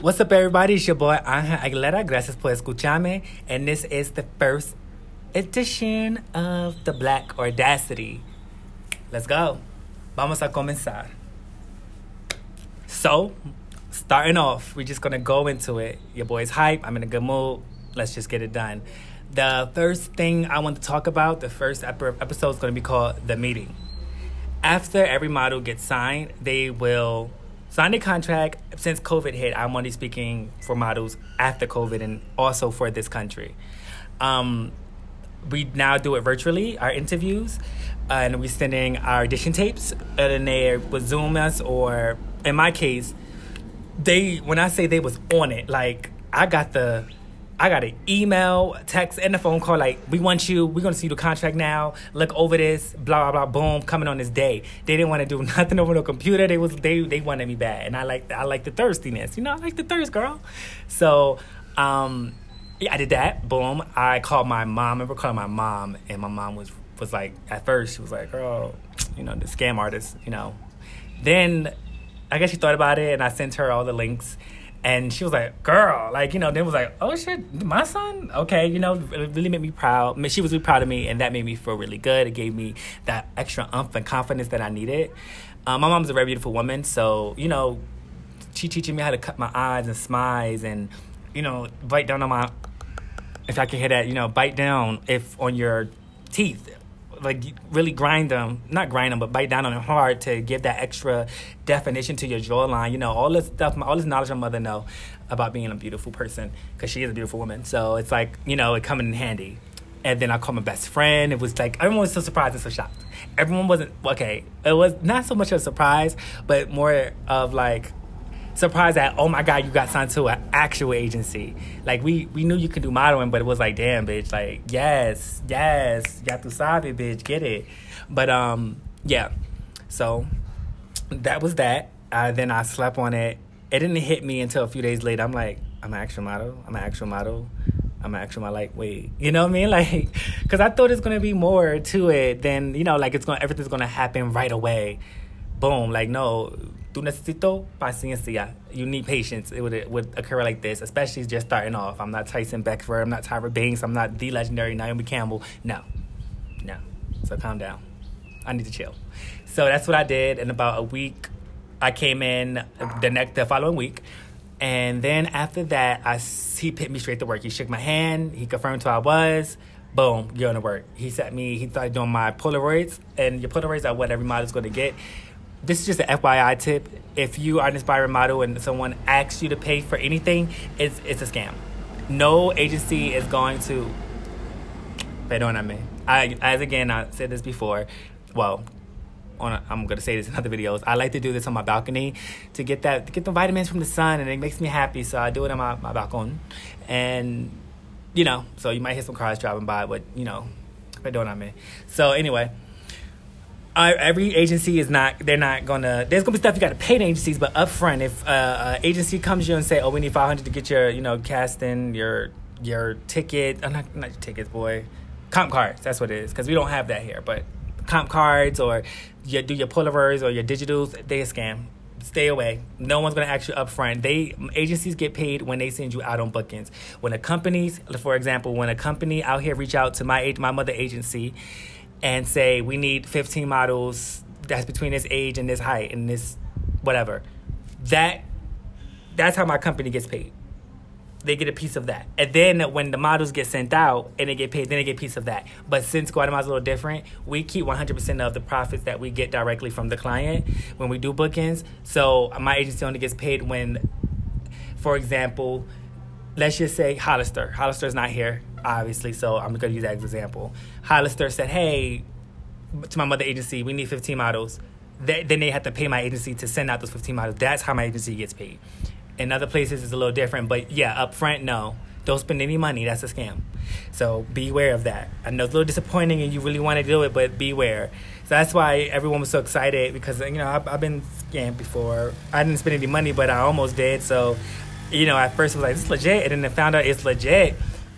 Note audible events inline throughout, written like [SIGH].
What's up, everybody? It's your boy Angel Aguilera. Gracias por escucharme. And this is the first edition of the Black Audacity. Let's go. Vamos a comenzar. So, starting off, we're just gonna go into it. Your boy's hype. I'm in a good mood. Let's just get it done. The first thing I want to talk about, the first ep- episode is gonna be called The Meeting. After every model gets signed, they will sign a contract. Since COVID hit, I'm only speaking for models after COVID and also for this country. Um, we now do it virtually, our interviews, uh, and we're sending our audition tapes, and they would Zoom us, or in my case, they when I say they was on it, like I got the I got an email, text, and a phone call like, we want you, we're gonna see the contract now, look over this, blah blah blah, boom, coming on this day. They didn't want to do [LAUGHS] nothing over the computer. They was they they wanted me bad. And I like I like the thirstiness. You know, I like the thirst, girl. So um yeah, I did that. Boom. I called my mom. I remember calling my mom and my mom was was like at first she was like, Girl, you know, the scam artist, you know. Then I guess she thought about it and I sent her all the links and she was like, "Girl, like you know." Then was like, "Oh shit, my son." Okay, you know, it really made me proud. She was really proud of me, and that made me feel really good. It gave me that extra umph and confidence that I needed. Um, my mom's a very beautiful woman, so you know, she teaching me how to cut my eyes and smiles, and you know, bite down on my. If I can hear that, you know, bite down if on your teeth like really grind them, not grind them, but bite down on them hard to give that extra definition to your jawline. You know, all this stuff, all this knowledge my mother know about being a beautiful person because she is a beautiful woman. So it's like you know, it coming in handy. And then I called my best friend. It was like everyone was so surprised and so shocked. Everyone wasn't okay. It was not so much a surprise, but more of like surprised that oh my god you got signed to an actual agency. Like we we knew you could do modeling but it was like damn bitch like yes yes ya tu sabe bitch get it. But um yeah. So that was that. Uh, then I slept on it. It didn't hit me until a few days later. I'm like I'm an actual model. I'm an actual model. I'm an actual model. Like wait you know what I mean? [LAUGHS] Like because I thought it's gonna be more to it than you know like it's gonna everything's gonna happen right away. Boom. Like no necesito paciencia. You need patience. It would, would occur like this, especially just starting off. I'm not Tyson Beckford. I'm not Tyra Banks. I'm not the legendary Naomi Campbell. No, no. So calm down. I need to chill. So that's what I did. In about a week, I came in the next the following week. And then after that, I, he put me straight to work. He shook my hand. He confirmed who I was. Boom, you're to work. He sent me, he started doing my Polaroids. And your Polaroids are what every model's going to get this is just an FYI tip. If you are an aspiring model and someone asks you to pay for anything, it's it's a scam. No agency is going to. Perdóname. I as again I said this before. Well, I'm gonna say this in other videos. I like to do this on my balcony to get that to get the vitamins from the sun, and it makes me happy. So I do it on my my balcony, and you know, so you might hear some cars driving by, but you know, perdóname. So anyway every agency is not they're not gonna there's gonna be stuff you gotta pay the agencies but upfront if uh, agency comes to you and say oh we need 500 to get your you know casting your your ticket uh, not, not your tickets boy comp cards that's what it is because we don't have that here but comp cards or you do your polaroids or your digitals they a scam. Stay away. No one's to ask you upfront. They agencies get paid when they send you out on bookings. When a companies for example when a company out here reach out to my my mother agency and say we need 15 models that's between this age and this height and this whatever. That that's how my company gets paid. They get a piece of that. And then when the models get sent out and they get paid then they get a piece of that. But since guatemala's a little different we keep 100% of the profits that we get directly from the client when we do bookings. So uh, my agency only gets paid when for example let's just say hollister. Hollister's not here obviously, so I'm going to use that as an example. Hollister said, hey, to my mother agency, we need 15 models. Then they have to pay my agency to send out those 15 models. That's how my agency gets paid. In other places, it's a little different, but yeah, up front, no. Don't spend any money. That's a scam. So beware of that. I know it's a little disappointing and you really want to do it, but beware. So that's why everyone was so excited because, you know, I've, I've been scammed before. I didn't spend any money, but I almost did. So, you know, at first I was like, this is legit. And then I found out it's legit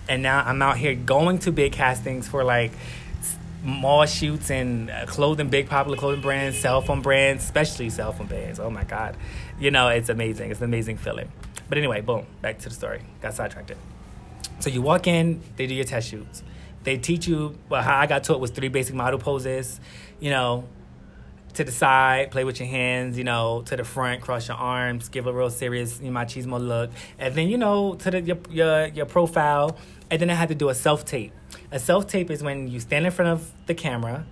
and now I'm out here going to big castings for like mall shoots and uh, clothing, big popular clothing brands, cell phone brands, especially cell phone brands. Oh my God. You know, it's amazing. It's an amazing feeling. But anyway, boom, back to the story. Got sidetracked. So you walk in, they do your test shoots. They teach you, well, how I got to it was three basic model poses, you know, to the side, play with your hands, you know, to the front, cross your arms, give a real serious you know, machismo look, and then you know to the your your, your profile, and then I had to do a self tape. A self tape is when you stand in front of the camera,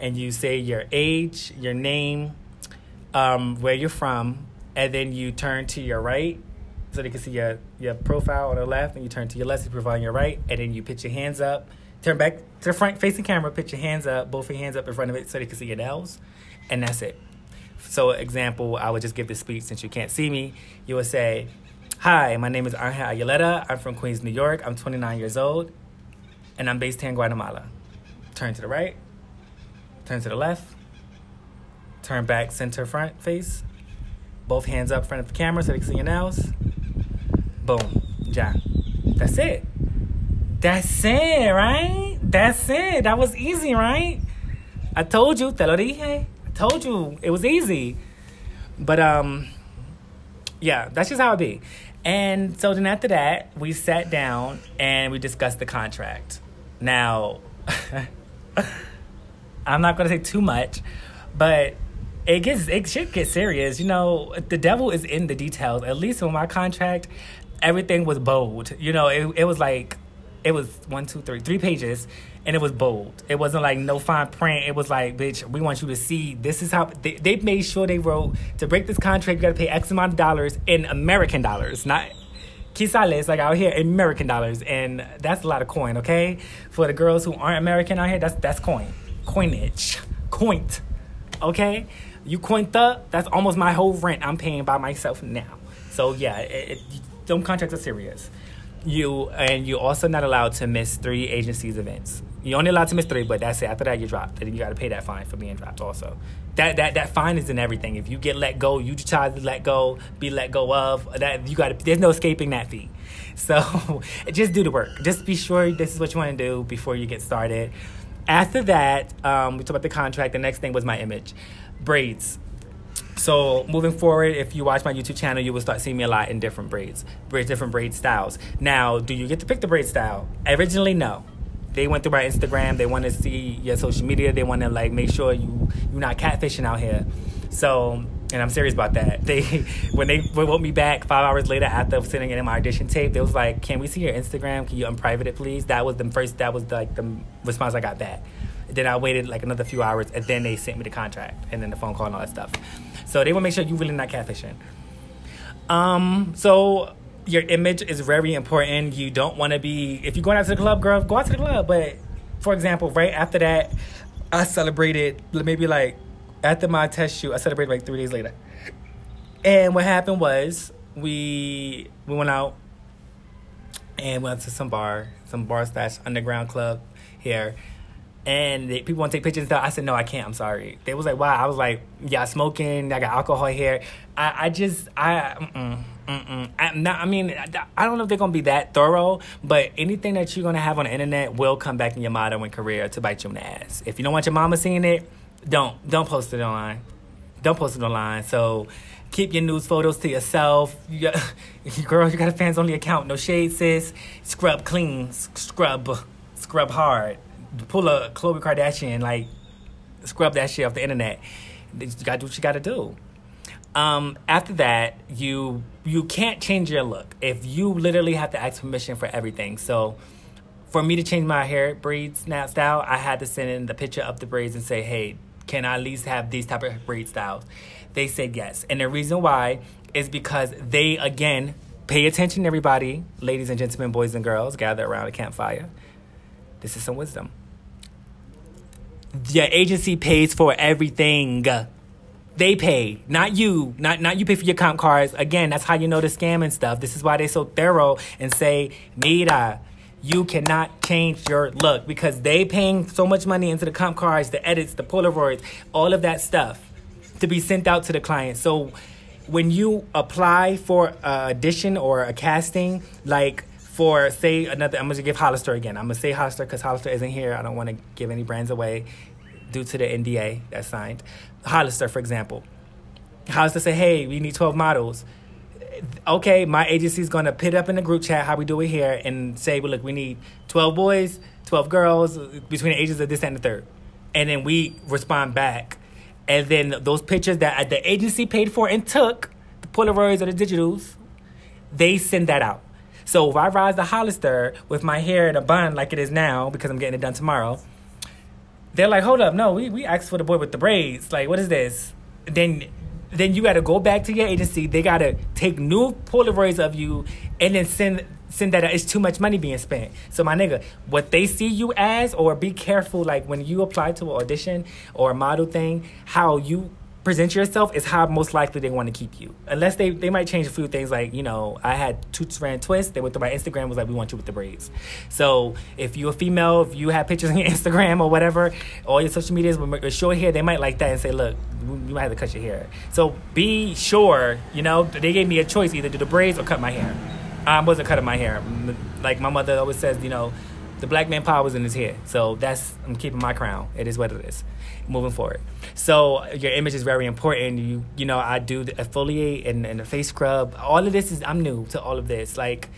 and you say your age, your name, um, where you're from, and then you turn to your right so they can see your, your profile on the left, and you turn to your left, your profile on your right, and then you put your hands up, turn back to the front facing camera, put your hands up, both your hands up in front of it so they can see your nails, and that's it. So, example, I would just give this speech since you can't see me. You would say, Hi, my name is Angel Aguilera. I'm from Queens, New York. I'm 29 years old, and I'm based here in Guatemala. Turn to the right, turn to the left, turn back center front face, both hands up front of the camera so they can see your nails. Boom, ja. That's it. That's it, right? That's it. That was easy, right? I told you, te lo dije. I told you it was easy. But um yeah, that's just how it be. And so then after that, we sat down and we discussed the contract. Now [LAUGHS] I'm not gonna say too much, but it gets it should get serious. You know, the devil is in the details. At least with my contract, everything was bold. You know, it it was like it was one, two, three, three pages, and it was bold. It wasn't like no fine print. It was like, bitch, we want you to see. This is how they, they made sure they wrote to break this contract. You got to pay X amount of dollars in American dollars, not quetzales like out here American dollars, and that's a lot of coin. Okay, for the girls who aren't American out here, that's that's coin, coinage, coint. Okay, you coined up. That's almost my whole rent I'm paying by myself now. So yeah, it, it, them contracts are serious you and you're also not allowed to miss three agencies events. You're only allowed to miss three, but that's it. After that, you drop. Then you got to pay that fine for being dropped. Also, that that that fine is in everything. If you get let go, you try to let go, be let go of. That you got. There's no escaping that fee. [LAUGHS] So [LAUGHS] just do the work. Just be sure this is what you want to do before you get started. After that, um, we talked about the contract. The next thing was my image, braids. So moving forward, if you watch my YouTube channel, you will start seeing me a lot in different braids, different braid styles. Now, do you get to pick the braid style? Originally, no. They went through my Instagram. They want to see your social media. They want to like make sure you you're not catfishing out here. So, and I'm serious about that. [LAUGHS] They when they wrote me back five hours later after sending in my audition tape, they was like, "Can we see your Instagram? Can you unprivate it, please?" That was the first. That was like the response I got back. Then I waited like another few hours, and then they sent me the contract, and then the phone call and all that stuff. So they want to make sure you're really not catfishing. Um, so your image is very important. You don't want to be if you're going out to the club, girl, go out to the club. But for example, right after that, I celebrated maybe like after my test shoot, I celebrated like three days later. And what happened was we we went out and went to some bar, some bar slash underground club here and they, people want to take pictures and stuff. I said, no, I can't. I'm sorry. They was like, why? I was like, yeah, smoking. I got alcohol here. I, I just, I, mm-mm, mm-mm. I, not, I mean, I don't know if they're going to be that thorough, but anything that you're going to have on the internet will come back in your and career to bite you in the ass. If you don't want your mama seeing it, don't, don't post it online. Don't post it online. So keep your news photos to yourself. You [LAUGHS] got, girl, you got a fans only account. No shade, sis. Scrub clean. Scrub. Scrub hard pull a Khloe Kardashian, like scrub that shit off the internet. You gotta do what you gotta do. Um, after that, you you can't change your look if you literally have to ask permission for everything. So, for me to change my hair braids now style, I had to send in the picture of the braids and say, "Hey, can I at least have these type of braid styles?" They said yes, and the reason why is because they again pay attention, everybody, ladies and gentlemen, boys and girls, gather around a campfire. This is some wisdom your agency pays for everything. They pay, not you, not not you pay for your comp cards. Again, that's how you know the scam and stuff. This is why they're so thorough and say, Mira, you cannot change your look because they paying so much money into the comp cards, the edits, the Polaroids, all of that stuff to be sent out to the client. So when you apply for a audition or a casting, like for say another i'm gonna give hollister again i'm gonna say hollister because hollister isn't here i don't want to give any brands away due to the nda that's signed. Hollister for example. Hollister say hey we need 12 models. Okay, my agency's gonna pit up in the group chat how we do it here and say, well, look, we need twelve boys, twelve girls between the ages of this and the third, and then we respond back, and then those pictures that the agency paid for and took, the Polaroids or the digitals, they send that out. So if I rise the Hollister with my hair in a bun like it is now because I'm getting it done tomorrow, they're like, hold up, no, we, we asked for the boy with the braids. Like, what is this? Then then you got to go back to your agency. They got to take new Polaroids of you and then send send that. Out. It's too much money being spent. So my nigga, what they see you as, or be careful. Like when you apply to an audition or a model thing, how you present yourself is how most likely they want to keep you. Unless they, they might change a few things. Like, you know, I had two strand twist. They went to my Instagram, was like, we want you with the braids. So if you're a female, if you have pictures on your [LAUGHS] Instagram or whatever, all your social medias with short hair, they might like that and say, look, you might have to cut your hair. So be sure, you know, they gave me a choice either do the braids or cut my hair. I wasn't cutting my hair. Like my mother always says, you know, the black man power was in his hair. So that's I'm keeping my crown. It is what it is. Moving forward. So your image is very important. You you know I do the exfoliate and, and the face scrub. All of this is I'm new to all of this. Like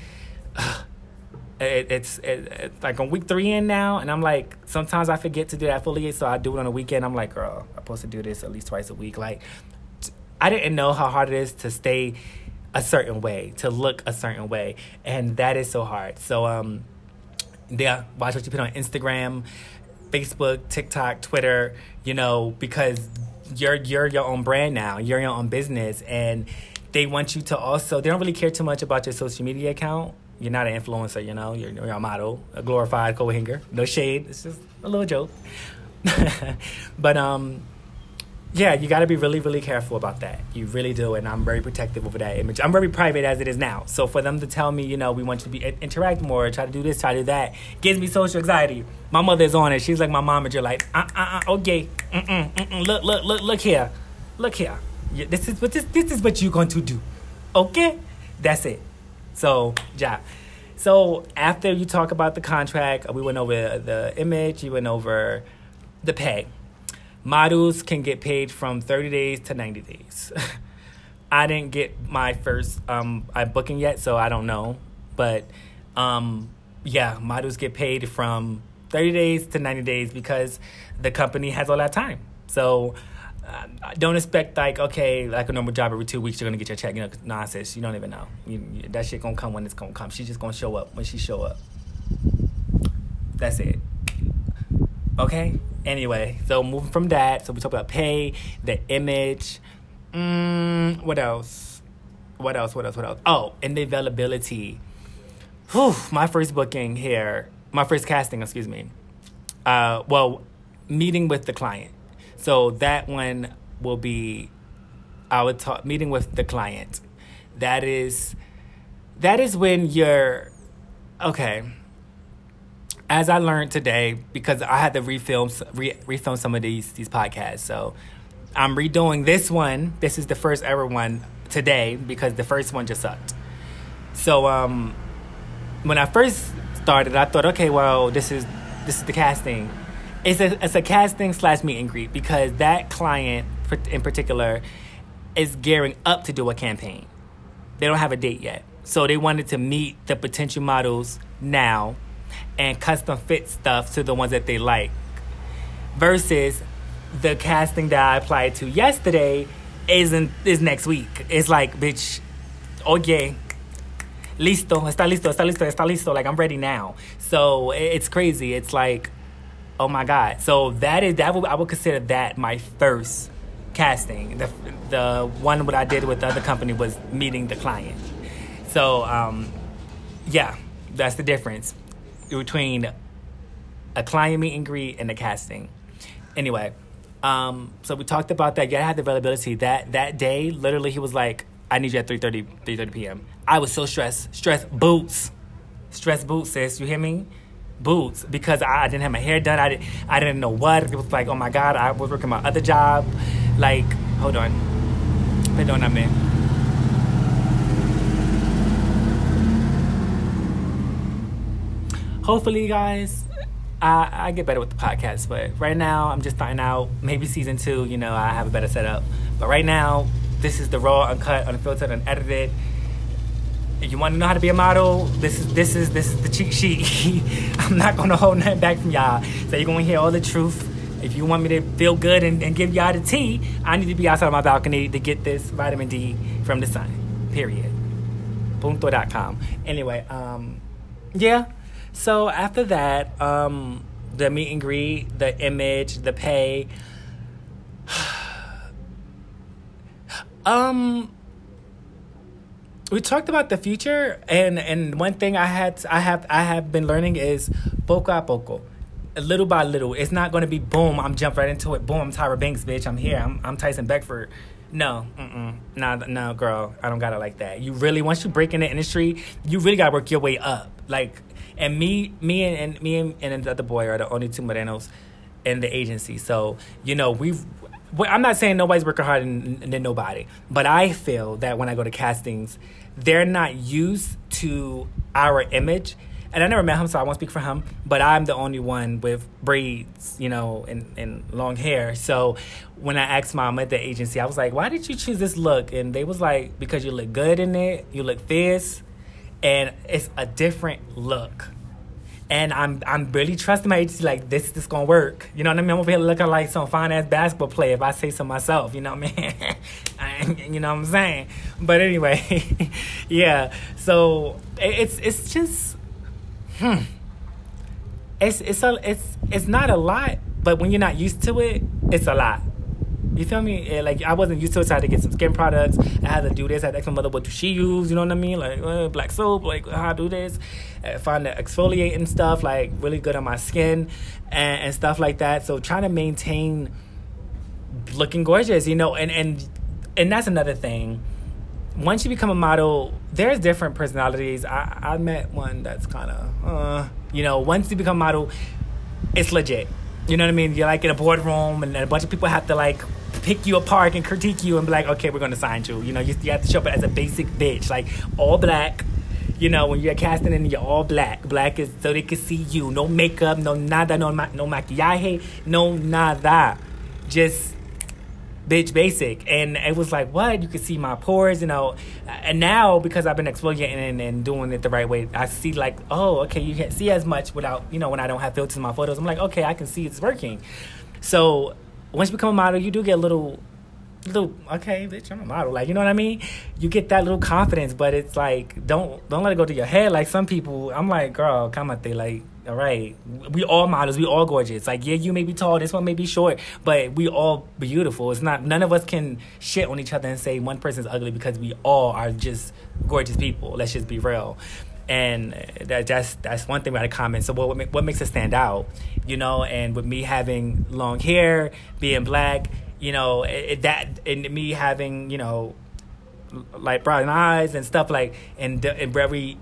[SIGHS] it, it's it, like on week three in now, and I'm like sometimes I forget to do that exfoliate, so I do it on the weekend. I'm like, girl, I'm supposed to do this at least twice a week. Like I didn't know how hard it is to stay a certain way, to look a certain way, and that is so hard. So um yeah, watch what you put on Instagram, Facebook, TikTok, Twitter, you know, because you're you're your own brand now. You're your own business and they want you to also they don't really care too much about your social media account. You're not an influencer, you know, you're, you're a model, a glorified co hanger. No shade. It's just a little joke. [LAUGHS] but um yeah, you got to be really, really careful about that. You really do, and I'm very protective over that image. I'm very private as it is now. So for them to tell me, you know, we want you to be interact more, try to do this, try to do that, gives me social anxiety. My mother's on it. She's like my mom, and you're like, uh, uh, uh okay, mm-mm, mm-mm, look, look, look, look here, look here. This is what this, this is what you're going to do, okay? That's it. So, yeah. So after you talk about the contract, we went over the image, you went over the pay models can get paid from 30 days to 90 days. [LAUGHS] I didn't get my first um, I'm booking yet, so I don't know. But um, yeah, models get paid from 30 days to 90 days because the company has all that time. So uh, don't expect like okay, like a normal job every two weeks you're gonna get your check. You know, nonsense. You don't even know. You, you, that shit gonna come when it's gonna come. She's just gonna show up when she show up. That's it. Okay. Anyway, so moving from that, so we talk about pay, the image. Mm, what else? What else? What else? What else? Oh, and the availability. Whew, my first booking here, my first casting, excuse me. Uh, well, meeting with the client. So that one will be our talk meeting with the client. That is that is when you're okay as I learned today, because I had to refilm re, refilm some of these these podcasts, so I'm redoing this one. This is the first ever one today because the first one just sucked. So um, when I first started, I thought, okay, well, this is this is the casting. It's a it's a casting slash meet and greet because that client in particular is gearing up to do a campaign. They don't have a date yet, so they wanted to meet the potential models now and custom fit stuff to the ones that they like. Versus the casting that I applied to yesterday isn't is next week. It's like, bitch, oye, listo, está listo, está listo, está listo. Like I'm ready now. So it's crazy. It's like, oh my god. So that is that would I would consider that my first casting. The the one what I did with the other company was meeting the client. So um, yeah, that's the difference between a client meet and greet and a casting. Anyway, um, so we talked about that. Yeah, I had the availability that that day. Literally, he was like, "I need you at 3.30, 3.30 p.m." I was so stressed. stress boots, stress boots, sis. You hear me? Boots because I, I didn't have my hair done. I didn't. I didn't know what. It was like, oh my god. I was working my other job. Like, hold on. Perdóname. man. Hopefully, guys, I, I get better with the podcast. But right now, I'm just starting out. Maybe season two, you know, I have a better setup. But right now, this is the raw, uncut, unfiltered, unedited. if you want to know how to be a model, this is this is this is the cheat sheet. [LAUGHS] I'm not gonna hold nothing back from y'all. So you're gonna hear all the truth. If you want me to feel good and, and give y'all the tea, I need to be outside my balcony to get this vitamin D from the sun. Period. Punto.com. Anyway, um, yeah. So after that, um, the meet and greet, the image, the pay. [SIGHS] um we talked about the future and and one thing i had i have i have been learning is poco a poco little by little. It's not going to be boom i'm jump right into it. Boom i'm tyra banks bitch. I'm here. I'm, I'm tyson beckford. No mm-mm. no no girl. I don't got it like that. You really once you break in the industry you really got to work your way up. Like and me me and, and me and, and the other boy are the only two morenos in the agency so you know we've I'm not saying nobody's working harder than, than, nobody, but I feel that when I go to castings, they're not used to our image. And I never met him, so I won't speak for him. But I'm the only one with braids, you know, and, and long hair. So when I asked mom at the agency, I was like, "Why did you choose this look?" And they was like, "Because you look good in it. You look fierce, and it's a different look." and I'm I'm really trusting my agency like this is gonna work. You know what I mean? I'm over here looking like some fine ass basketball player if I say so myself. You know what I mean? [LAUGHS] you know what I'm saying? But anyway, [LAUGHS] yeah. So it's it's just hmm. It's it's a it's it's not a lot, but when you're not used to it, it's a lot. You feel me? like I wasn't used to it, so I had to get some skin products. I had to do this. I had to ask my mother, what do she use? You know what I mean? Like uh, black soap, like how I do this. I find the exfoliating stuff like really good on my skin and, and stuff like that. So trying to maintain looking gorgeous, you know, and and and that's another thing. Once you become a model, there's different personalities. I, I met one that's kind of, uh, you know, once you become a model, it's legit. You know what I mean? You're like in a boardroom, and a bunch of people have to like pick you apart and critique you and be like, okay, we're gonna sign you. You know, you, you have to show up as a basic bitch, like all black. You know, when you're casting and you're all black. Black is so they can see you. No makeup, no nada, no no maquillaje, no nada. Just bitch basic and it was like what you could see my pores you know and now because i've been exfoliating and, and doing it the right way i see like oh okay you can't see as much without you know when i don't have filters in my photos i'm like okay i can see it's working so once you become a model, you do get a little, little okay, bitch, I'm a model. Like you know what I mean? You get that little confidence, but it's like don't don't let it go to your head. Like some people, I'm like, girl, come out there, like. All right, we all models, we all gorgeous. Like, yeah, you may be tall, this one may be short, but we all beautiful. It's not none of us can shit on each other and say one person's ugly because we all are just gorgeous people. Let's just be real and that, that's that's one thing about a comment. So what what makes it stand out, you know? And with me having long hair, being black, you know, it, that and me having you know, like brown eyes and stuff like and and very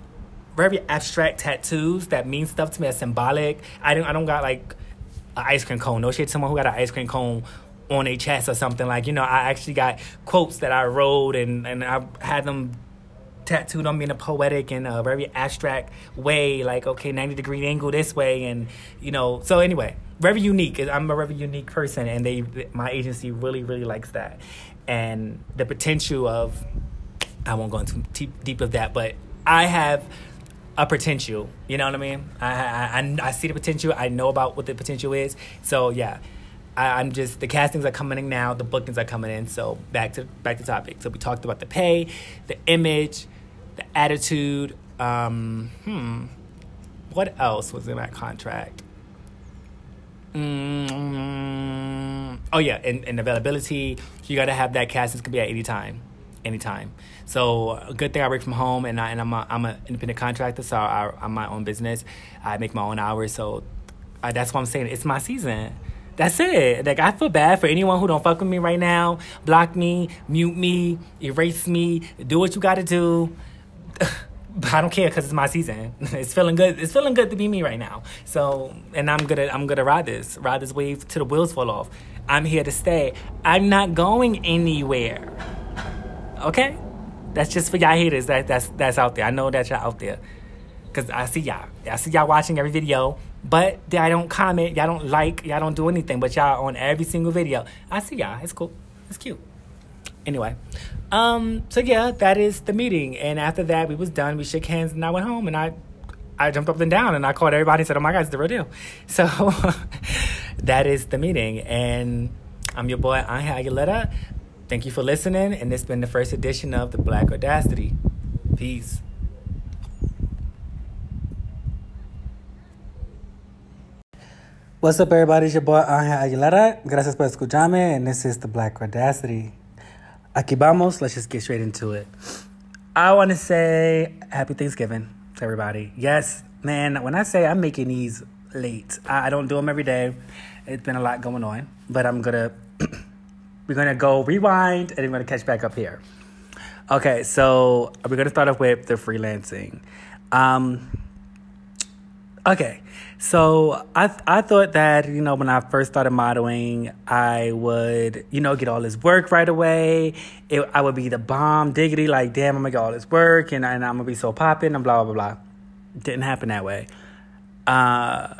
very abstract tattoos that mean stuff to me as symbolic. I don't I don't got like an ice cream cone. No shit, someone who got an ice cream cone on a chest or something like you know i actually got quotes that i wrote and and i had them tattooed on me in a poetic and a very abstract way, like okay, ninety degree angle this way, and you know. So anyway, very unique. I'm a very unique person, and they my agency really really likes that, and the potential of I won't go into deep, deep of that, but I have a potential. You know what I mean? I, I I see the potential. I know about what the potential is. So yeah. I, am just the castings are coming in now, the bookings are coming in. So back to back to topic. So we talked about the pay, the image, the attitude. Um, hmm. What else was in that contract? Mm, oh yeah, and, and availability. You got to have that cast. This could be at any time, anytime. So a good thing I work from home, and I and I'm I'm an independent contractor, so I, am my own business. I make my own hours, so I, that's what I'm saying. It's my season. That's it. Like I feel bad for anyone who don't fuck with me right now. Block me, mute me, erase me. Do what you got to do. [LAUGHS] I don't care because it's my season. [LAUGHS] It's feeling good. It's feeling good to be me right now. So, and I'm gonna I'm gonna ride this, ride this wave till the wheels fall off. I'm here to stay. I'm not going anywhere. Okay, that's just for y'all haters. That that's that's out there. I know that y'all out there. Cause I see y'all. I see y'all watching every video, but I don't comment. Y'all don't like. Y'all don't do anything. But y'all on every single video. I see y'all. It's cool. It's cute. Anyway, um, so yeah, that is the meeting. And after that, we was done. We shook hands, and I went home, and I, I jumped up and down, and I called everybody and said, "Oh my God, it's the real deal." [LAUGHS] So [LAUGHS] that is the meeting, and I'm your boy Angel Aguilera. Thank you for listening, and this has been the first edition of the Black Audacity. Peace. What's up, everybody? It's your boy Angel Aguilera. Gracias por escucharme, and this is the Black Audacity. Aquí vamos. Let's just get straight into it. I want to say Happy Thanksgiving to everybody. Yes, man. When I say I'm making these late, I don't do them every day. It's been a lot going on, but I'm gonna [CLEARS THROAT] we're gonna go rewind and we're gonna catch back up here. Okay, so we're gonna start off with the freelancing. Um, okay, so I I thought that you know when I first started modeling, I would you know get all this work right away. It, I would be the bomb diggity like damn I'm gonna get all this work and, and I'm gonna be so popping and blah blah blah. Didn't happen that way. Uh,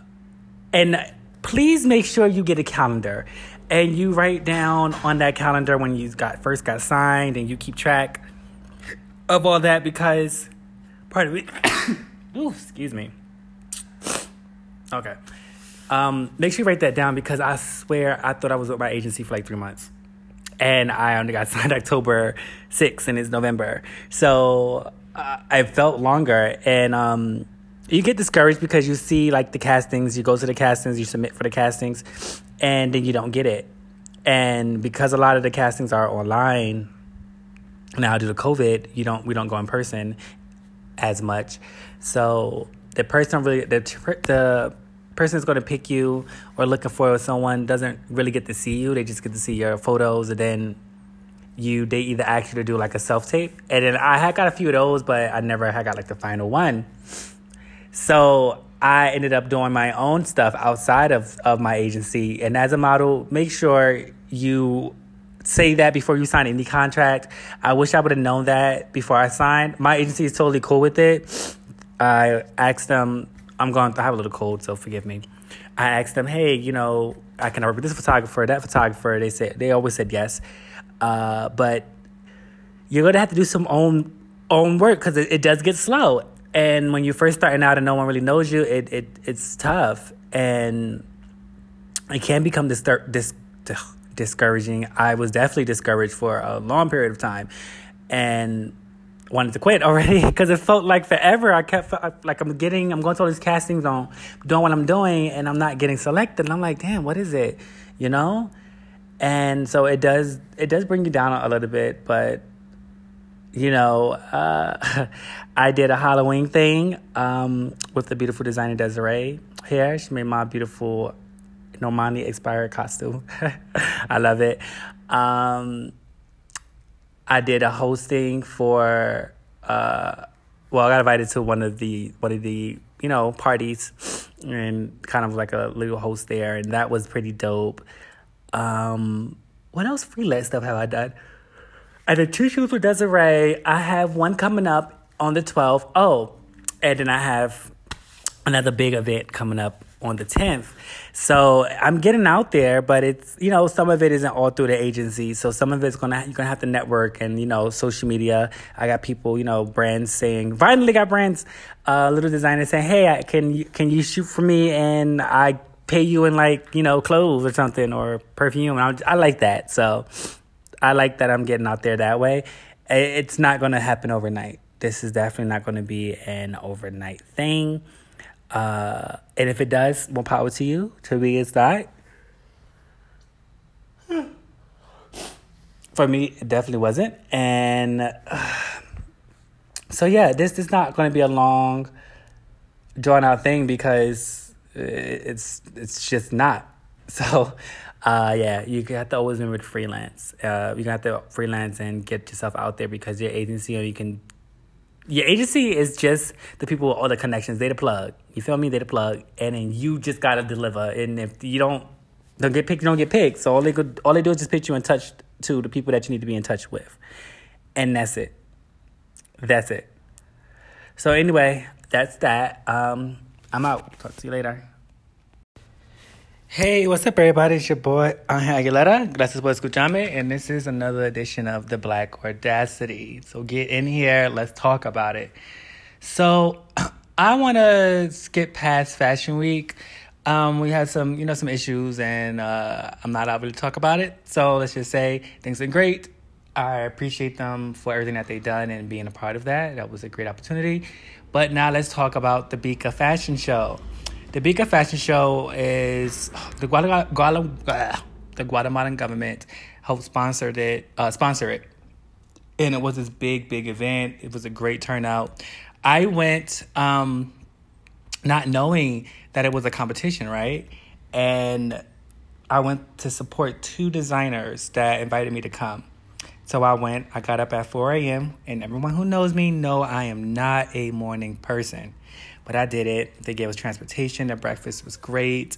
and please make sure you get a calendar and you write down on that calendar when you got first got signed and you keep track of all that because part of it. Ooh, excuse me. Okay. Um, make sure you write that down because I swear I thought I was with my agency for like three months. And I only got [LAUGHS] signed October 6th and it's November. So uh, I felt longer. And um, you get discouraged because you see like the castings, you go to the castings, you submit for the castings, and then you don't get it. And because a lot of the castings are online now due to COVID, you don't we don't go in person as much. So the person really the the person is going to pick you or looking for someone doesn't really get to see you. They just get to see your photos and then you they either ask you to do like a self tape. And then I had got a few of those, but I never had got like the final one. So I ended up doing my own stuff outside of, of my agency. And as a model, make sure you say that before you sign any contract. I wish I would have known that before I signed. My agency is totally cool with it. I asked them, I'm going to have a little cold, so forgive me. I asked them, hey, you know, I can work with this photographer, that photographer. They said they always said yes, uh, but you're gonna have to do some own own work because it, it does get slow. And when you're first starting out and no one really knows you, it, it it's tough and it can become dis- dis- discouraging. I was definitely discouraged for a long period of time and wanted to quit already [LAUGHS] because it felt like forever. I kept like I'm getting, I'm going to all these castings on doing what I'm doing and I'm not getting selected. And I'm like, damn, what is it? You know? And so it does, it does bring you down a little bit, but you know, uh, [LAUGHS] I did a Halloween thing um, with the beautiful designer Desiree here. She made my beautiful Normani expired costume. [LAUGHS] I love it. Um, I did a hosting for. Uh, well, I got invited to one of the one of the you know parties, and kind of like a little host there, and that was pretty dope. Um, what else freelance stuff have I done? I did two shoots with Desiree. I have one coming up on the 12th. Oh, and then I have another big event coming up on the 10th. So I'm getting out there, but it's, you know, some of it isn't all through the agency. So some of it's to, you're to have to network and, you know, social media. I got people, you know, brands saying, finally got brands, uh, little designers saying, hey, I, can you, can you shoot for me? And I pay you in like, you know, clothes or something or perfume. I, I like that. So I like that I'm getting out there that way. It's not to happen overnight. This is definitely not to be an overnight thing. Uh, and if it does, more power to you. To me, it's not. For me, it definitely wasn't. And uh, so, yeah, this is not going to be a long, drawn out thing because it's it's just not. [LAUGHS] So, uh, yeah, you have to always remember to freelance. Uh, you have to freelance and get yourself out there because your agency, or you can. Your agency is just the people with all the connections. They the plug. You feel me? They the plug, and then you just gotta deliver. And if you don't don't get picked, you don't get picked. So all they could, all they do is just put you in touch to the people that you need to be in touch with, and that's it. That's it. So anyway, that's that. Um, I'm out. Talk to you later. Hey, what's up, everybody? It's your boy Angel Aguilera. Gracias por escucharme, and this is another edition of the Black Audacity. So get in here, let's talk about it. So [CLEARS THROAT] I want to skip past Fashion Week. Um, we had some, you know, some issues, and uh, I'm not able to talk about it. So let's just say things are great. I appreciate them for everything that they've done and being a part of that. That was a great opportunity. But now let's talk about the Bika Fashion Show. The Bika Fashion Show is the Guatemala, the Guatemalan government helped sponsor it, uh, sponsor it, and it was this big, big event. It was a great turnout. I went um, not knowing that it was a competition, right? And I went to support two designers that invited me to come. So I went, I got up at 4 a.m., and everyone who knows me know I am not a morning person. But I did it. They gave us transportation, the breakfast was great.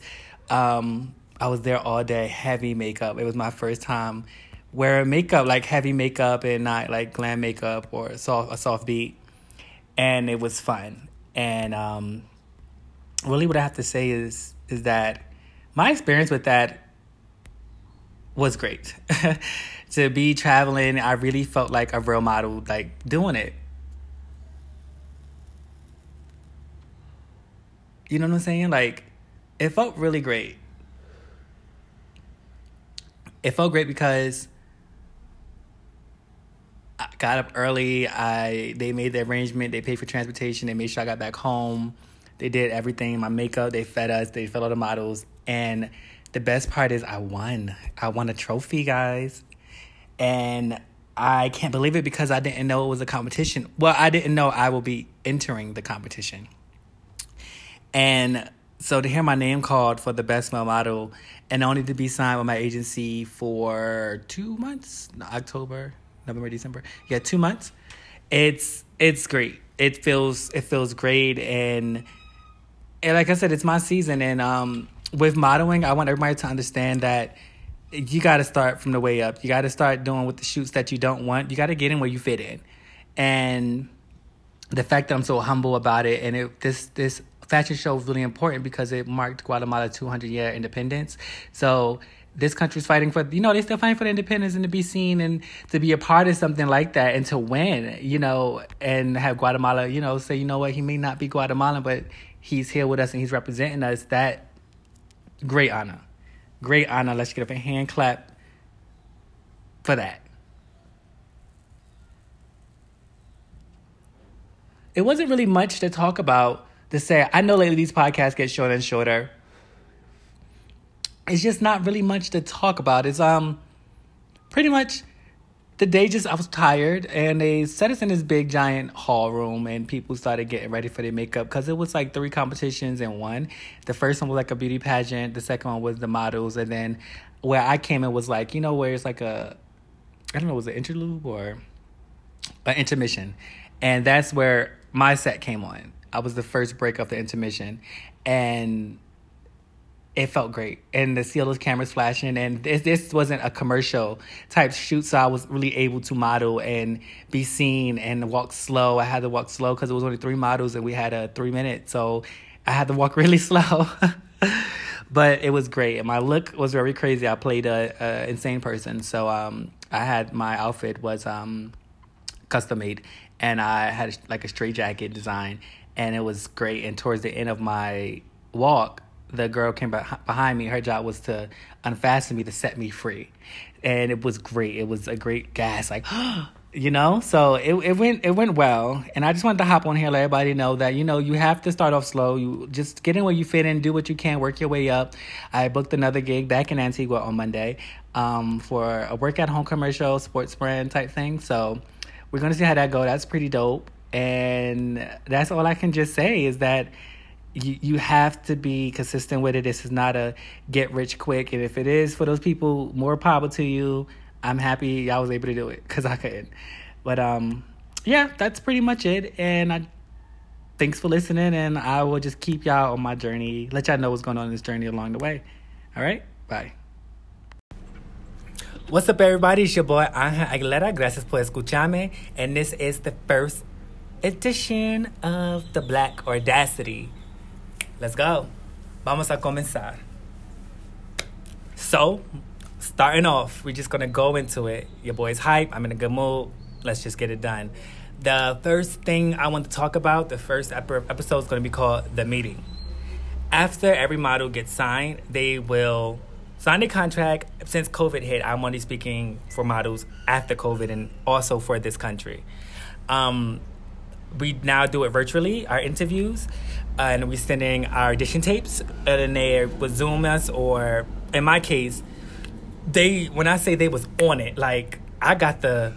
Um, I was there all day, heavy makeup. It was my first time wearing makeup, like heavy makeup and not like glam makeup or soft, a soft beat. And it was fun. And um, really what I have to say is is that my experience with that was great. [LAUGHS] to be traveling, I really felt like a real model, like doing it. You know what I'm saying? Like, it felt really great. It felt great because got up early. I they made the arrangement. They paid for transportation. They made sure I got back home. They did everything. My makeup. They fed us. They fed all the models. And the best part is I won. I won a trophy, guys and I can't believe it because I didn't know it was a competition. Well, I didn't know I will be entering the competition. And so to hear my name called for the best male model and only to be signed with my agency for two months, October, November, December. Yeah, two months. It's it's great. It feels it feels great and and like I said, it's my season and um with modeling, I want everybody to understand that you got to start from the way up. You got to start doing with the shoots that you don't want. You got to get in where you fit in, and the fact that I'm so humble about it, and it, this this fashion show is really important because it marked Guatemala 200 year independence. So this country's fighting for you know they're still fighting for independence and to be seen and to be a part of something like that and to win you know and have guatemala you know say you know what he may not be guatemalan but he's here with us and he's representing us that great honor Great honor. Let's get up a hand clap for that. It wasn't really much to talk about to say. I know lately these podcasts get shorter and shorter. It's just not really much to talk about. It's um pretty much the day just I was tired and they set us in this big giant hall room and people started getting ready for their makeup because it was like three competitions in one. The first one was like a beauty pageant, the second one was the models, and then where I came in was like, you know, where it's like a I don't know, was it interlude or an intermission. And that's where my set came on. I was the first break of the intermission. And it felt great. And the those cameras flashing, and this, this wasn't a commercial type shoot, so I was really able to model and be seen and walk slow. I had to walk slow because it was only three models and we had a three minute, so I had to walk [LAUGHS] really slow. [LAUGHS] but it was great, and my look was very crazy. I played a, a insane person, so um, I had my outfit was um, custom made, and I had like a straight jacket design, and it was great. And towards the end of my walk the girl came behind me. Her job was to unfasten me to set me free, and it was great. It was a great gas, like [GASPS] you know. So it it went it went well, and I just wanted to hop on here, let everybody know that you know you have to start off slow. You just get in where you fit in, do what you can, work your way up. I booked another gig back in Antigua on Monday um, for a work at home commercial, sports brand type thing. So we're gonna see how that go. That's pretty dope, and that's all I can just say is that you you have to be consistent with it. This is not a get rich quick, and if it is for those people, more power to you. I'm happy I was able to do it because I could. But um, yeah, that's pretty much it. And I thanks for listening, and I will just keep y'all on my journey. Let y'all know what's going on in this journey along the way. All right, bye. What's up, everybody? It's your boy Angel Aguilera. Gracias por escucharme. And this is the first edition of the Black Audacity. Let's go. Vamos a comenzar. So, starting off, we're just gonna go into it. Your boy's hype. I'm in a good mood. Let's just get it done. The first thing I want to talk about, the first episode is gonna be called The Meeting. After every model gets signed, they will sign a contract. Since COVID hit, I'm only speaking for models after COVID and also for this country. Um, we now do it virtually, our interviews, and we're sending our audition tapes, and they would Zoom us, or in my case, they when I say they was on it, like I got the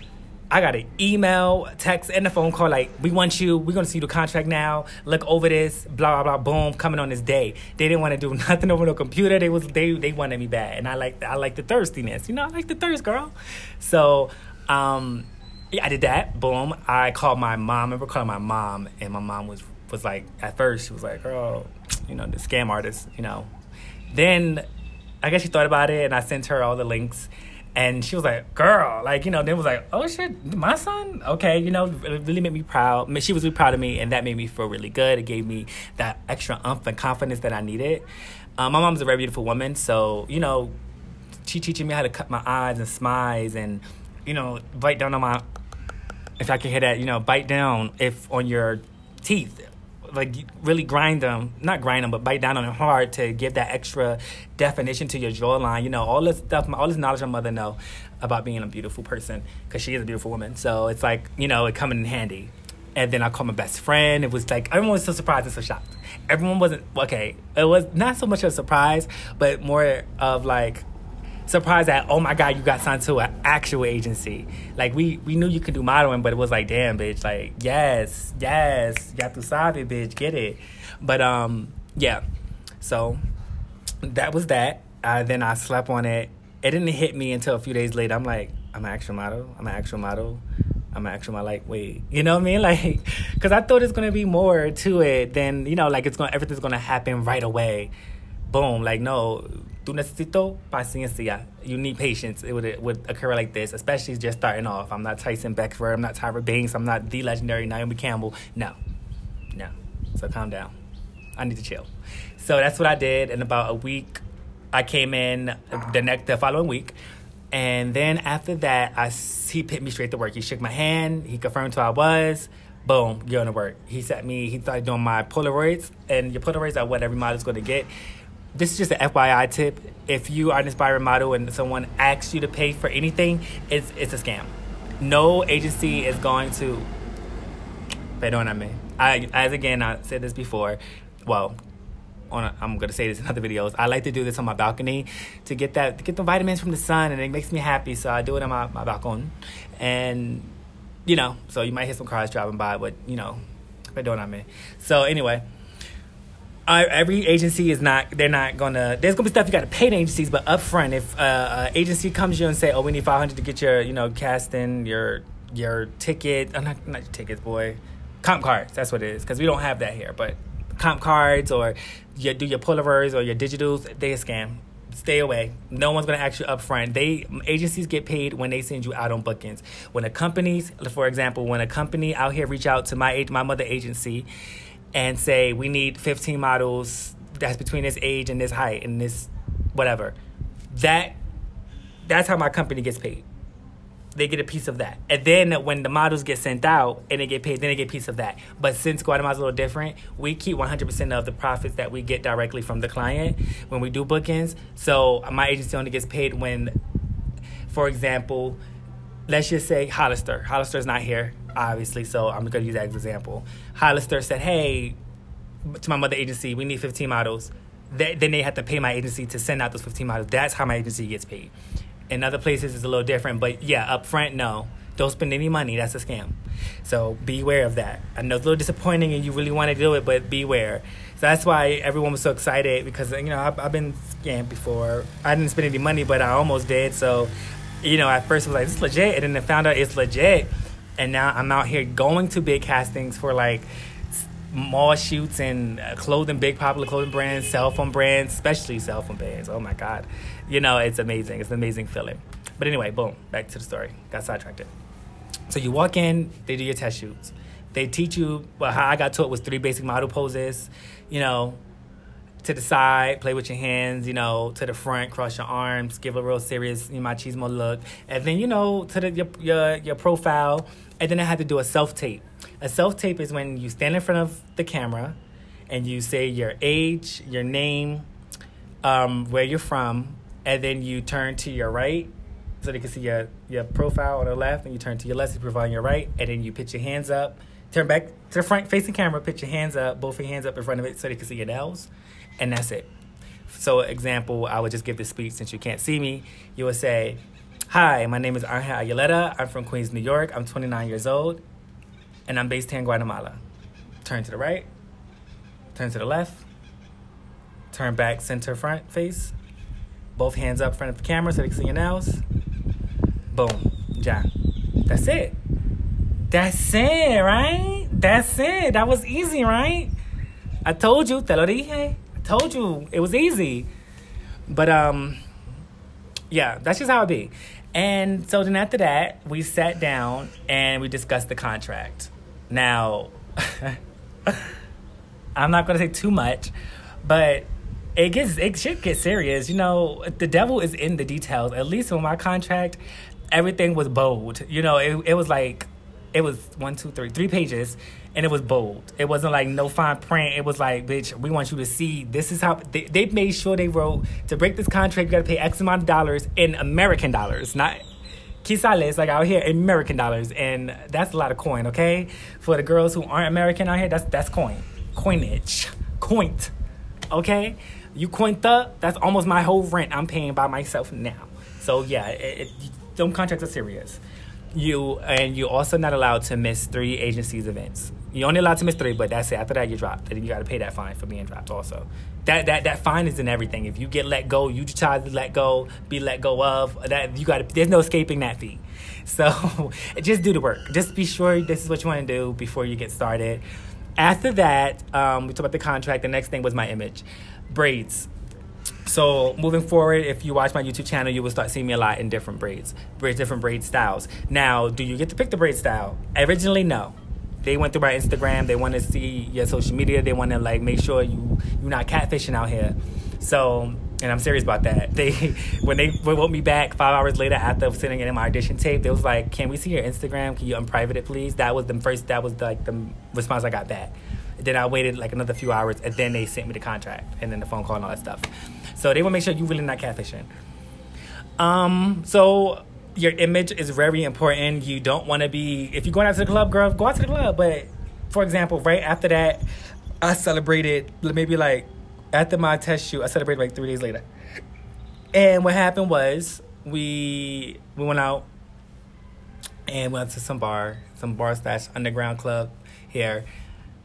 I got an email, text, and a phone call like, we want you, we're gonna see the contract now, look over this, blah blah blah, boom, coming on this day. They didn't want to do [LAUGHS] nothing over the computer. They was they they wanted me bad. And I like I like the thirstiness. You know, I like the thirst, girl. So um yeah, I did that. Boom. I called my mom. I remember calling my mom and my mom was was like at first she was like, Girl, you know, the scam artist, you know. Then I guess she thought about it and I sent her all the links and she was like, "Girl, like you know." Then was like, "Oh shit, my son." Okay, you know, it really made me proud. She was really proud of me, and that made me feel really good. It gave me that extra umph and confidence that I needed. Um, my mom's a very beautiful woman, so you know, she teaching me how to cut my eyes and smiles, and you know, bite down on my. If I can hear that, you know, bite down if on your teeth like really grind them, not grind them, but bite down on them hard to give that extra definition to your jawline. You know, all this stuff, all this knowledge my mother know about being a beautiful person because she is a beautiful woman. So it's like you know, it coming in handy. And then I called my best friend. It was like everyone was so surprised and so shocked. Everyone wasn't okay. It was not so much a surprise, but more of like surprised that oh my god you got signed to an actual agency. Like we we knew you could do modeling but it was like damn bitch like yes yes ya tu sabe bitch get it. But um yeah. So that was that. Uh, then I slept on it. It didn't hit me until a few days later. I'm like I'm an actual model. I'm an actual model. I'm an actual model. Like wait [LAUGHS] you know what I mean? Like because I thought it's gonna be more to it than you know like it's gonna everything's gonna happen right away. Boom like no necesito paciencia. You need patience. It would, it would occur like this, especially just starting off. I'm not Tyson Beckford. I'm not Tyra Banks. I'm not the legendary Naomi Campbell. No, no. So calm down. I need to chill. So that's what I did. In about a week, I came in the next the following week. And then after that, I, he picked me straight to work. He shook my hand. He confirmed who I was. Boom, you're going to work. He sent me, he started doing my Polaroids. And your Polaroids are what every model's going to get this is just an FYI tip. If you are an aspiring model and someone asks you to pay for anything, it's it's a scam. No agency is going to. Perdóname. I as again I said this before. Well, on a, I'm gonna say this in other videos. I like to do this on my balcony to get that to get the vitamins from the sun, and it makes me happy. So I do it on my my balcony, and you know, so you might hear some cars driving by, but you know, perdóname. So anyway every agency is not they're not gonna there's gonna be stuff you gotta pay the agencies but upfront if uh, agency comes to you and say oh we need 500 to get your you know casting your your ticket uh, not, not your tickets boy. Comp cards that's what it is because we don't have that here but comp cards or you do your polaroids or your digitals they a scam. Stay away. No one's going to ask you upfront. They agencies get paid when they send you out on bookings. When a companies for example when a company out here reach out to my my mother agency and say we need 15 models that's between this age and this height and this whatever. That that's how my company gets paid. They get a piece of that. And then when the models get sent out and they get paid then they get a piece of that. But since guatemala's a little different we keep 100% of the profits that we get directly from the client when we do bookings. So my agency only gets paid when for example let's just say hollister hollister's not here obviously, so I'm going to use that as an example. Hollister said, hey, to my mother agency, we need 15 models. Then they have to pay my agency to send out those 15 models. That's how my agency gets paid. In other places, it's a little different, but yeah, up front, no. Don't spend any money. That's a scam. So beware of that. I know it's a little disappointing and you really want to do it, but beware. So that's why everyone was so excited because, you know, I've, I've been scammed before. I didn't spend any money, but I almost did. So, you know, at first I was like, this is legit. And then I found out it's legit and now I'm out here going to big castings for like mall shoots and uh, clothing, big popular clothing brands, cell phone brands, especially cell phone brands. Oh my God. You know, it's amazing. It's an amazing feeling. But anyway, boom, back to the story. Got sidetracked. It. So you walk in, they do your test shoots. They teach you, well, how I got taught was three basic model poses, you know, to the side, play with your hands, you know, to the front, cross your arms, give a real serious you know, machismo look, and then you know to the your your, your profile, and then I had to do a self tape. A self tape is when you stand in front of the camera, and you say your age, your name, um, where you're from, and then you turn to your right so they can see your, your profile on the left, and you turn to your left, you profile on your right, and then you put your hands up, turn back to the front facing camera, put your hands up, both your hands up in front of it so they can see your nails, and that's it. So, example, I would just give this speech since you can't see me. You would say, Hi, my name is Angel Aguilera. I'm from Queens, New York. I'm 29 years old, and I'm based here in Guatemala. Turn to the right, turn to the left, turn back center front face, both hands up front of the camera so they can see your nails. Boom. Ja. That's it. That's it, right? That's it. That was easy, right? I told you, te lo dije. Told you it was easy. But um yeah, that's just how it be. And so then after that, we sat down and we discussed the contract. Now, [LAUGHS] I'm not going to say too much, but it gets it should get serious. You know, the devil is in the details. At least with my contract, everything was bold. You know, it it was like it was one, two, three, three pages, and it was bold. It wasn't like no fine print. It was like, bitch, we want you to see. This is how they, they made sure they wrote to break this contract. You got to pay X amount of dollars in American dollars, not quetzales like out here American dollars, and that's a lot of coin. Okay, for the girls who aren't American out here, that's that's coin, coinage, coint. Okay, you coined up. That's almost my whole rent I'm paying by myself now. So yeah, it, it, them contracts are serious. You and you're also not allowed to miss three agencies events. You're only allowed to miss three, but that's it. After that, you're dropped. And you got to pay that fine for being dropped. Also, that that that fine is in everything. If you get let go, you try to let go, be let go of. That you got. There's no escaping that fee. [LAUGHS] So [LAUGHS] just do the work. Just be sure this is what you want to do before you get started. After that, um, we talked about the contract. The next thing was my image, braids. So moving forward, if you watch my YouTube channel, you will start seeing me a lot in different braids, braids, different braid styles. Now, do you get to pick the braid style? Originally, no. They went through my Instagram. They want to see your social media. They want to like make sure you you're not catfishing out here. So, and I'm serious about that. [LAUGHS] They when they wrote me back five hours later after sending in my audition tape, they was like, "Can we see your Instagram? Can you unprivate it, please?" That was the first. That was like the response I got back. Then I waited like another few hours, and then they sent me the contract, and then the phone call and all that stuff. So they want to make sure you really not catfishing. Um, so your image is very important. You don't want to be if you're going out to the club, girl, go out to the club. But for example, right after that, I celebrated maybe like after my test shoot, I celebrated like three days later. And what happened was we we went out and went to some bar, some bar slash underground club here.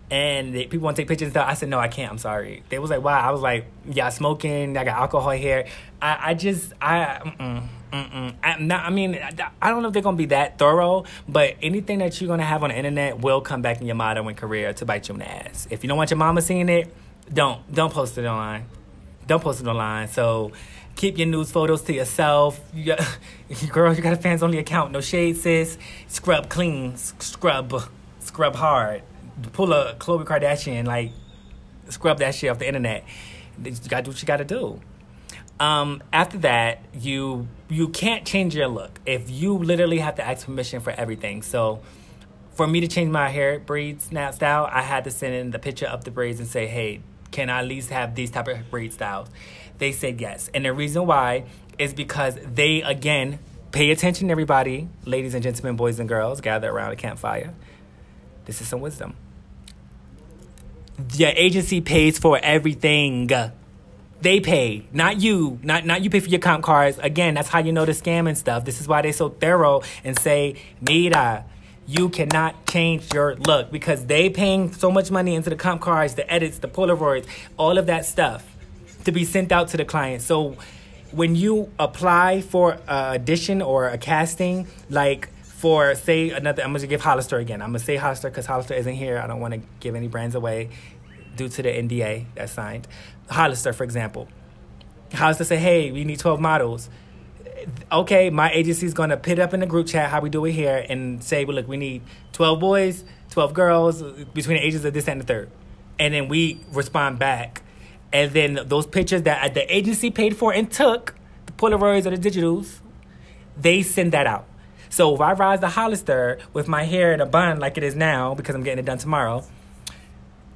And they, people want to take pictures and stuff. I said, no, I can't. I'm sorry. They was like, wow. I was like, yeah, smoking. I got alcohol here. I, I just, I, mm-mm, mm-mm. I'm not, I mean, I don't know if they're going to be that thorough, but anything that you're going to have on the internet will come back in your modern career to bite you in the ass. If you don't want your mama seeing it, don't. Don't post it online. Don't post it online. So keep your news photos to yourself. You got, [LAUGHS] girl, you got a fans only account. No shade, sis. Scrub clean. Scrub. Scrub hard pull a Khloe Kardashian, like scrub that shit off the internet. You gotta do what you gotta do. Um, after that, you you can't change your look if you literally have to ask permission for everything. So, for me to change my hair braids style, I had to send in the picture of the braids and say, "Hey, can I at least have these type of braid styles?" They said yes, and the reason why is because they again pay attention, everybody, ladies and gentlemen, boys and girls, gather around a campfire. This is some wisdom your agency pays for everything. They pay, not you. Not not you pay for your comp cards. Again, that's how you know the scam and stuff. This is why they're so thorough and say, Mira, you cannot change your look because they paying so much money into the comp cards, the edits, the Polaroids, all of that stuff to be sent out to the client. So when you apply for a audition or a casting, like for say another I'm gonna give Hollister again. I'm gonna say Hollister because Hollister isn't here. I don't want to give any brands away due to the NDA that's signed. Hollister, for example. Hollister say, hey, we need 12 models. Okay, my agency's gonna put up in the group chat how we do it here and say, well, look, we need 12 boys, 12 girls between the ages of this and the third. And then we respond back And then those pictures that the agency paid for and took, the Polaroids or the digitals, they send that out. So if I rise to Hollister with my hair in a bun like it is now because I'm getting it done tomorrow,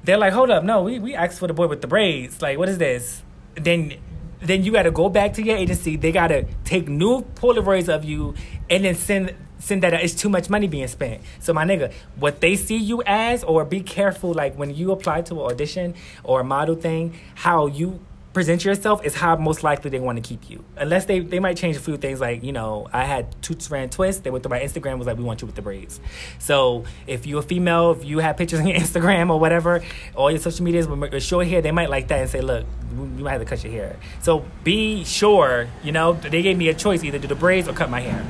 they're like, hold up, no, we, we asked for the boy with the braids. Like, what is this? Then then you got to go back to your agency. They got to take new Polaroids of you and then send send that. Out. It's too much money being spent. So my nigga, what they see you as, or be careful. Like when you apply to an audition or a model thing, how you present yourself is how most likely they want to keep you. Unless they, they might change a few things like, you know, I had two strand twist. They went through my Instagram was like, we want you with the braids. So if you're a female, if you have pictures on your [LAUGHS] Instagram or whatever, all your social medias with short hair, they might like that and say, look, you might have to cut your hair. So be sure, you know, they gave me a choice either do the braids or cut my hair.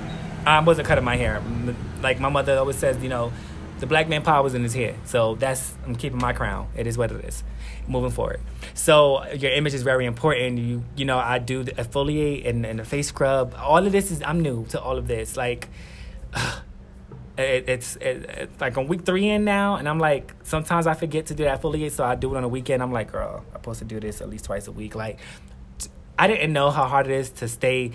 I wasn't cutting my hair. Like my mother always says, you know, the black man power was in his head. So that's I'm keeping my crown. It is what it is. Moving forward. So your image is very important. You you know I do the exfoliate and, and the face scrub. All of this is I'm new to all of this. Like. [SIGHS] it, it's it, it's like on week three in now, and I'm like, sometimes I forget to do that exfoliate, so I do it on a weekend. I'm like, girl, I'm supposed to do this at least twice a week. Like, I didn't know how hard it is to stay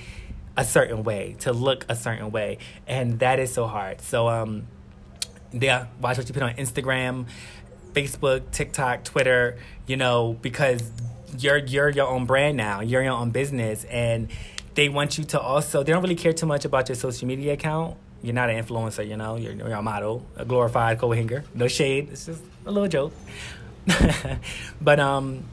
a certain way, to look a certain way, and that is so hard. So, um, yeah, watch what you put on Instagram, Facebook, TikTok, Twitter, you know, because you're you're your own brand now. You're your own business and they want you to also they don't really care too much about your social media account. You're not an influencer, you know, you're, you're a model, a glorified co-hanger. No shade. It's just a little joke. [LAUGHS] but um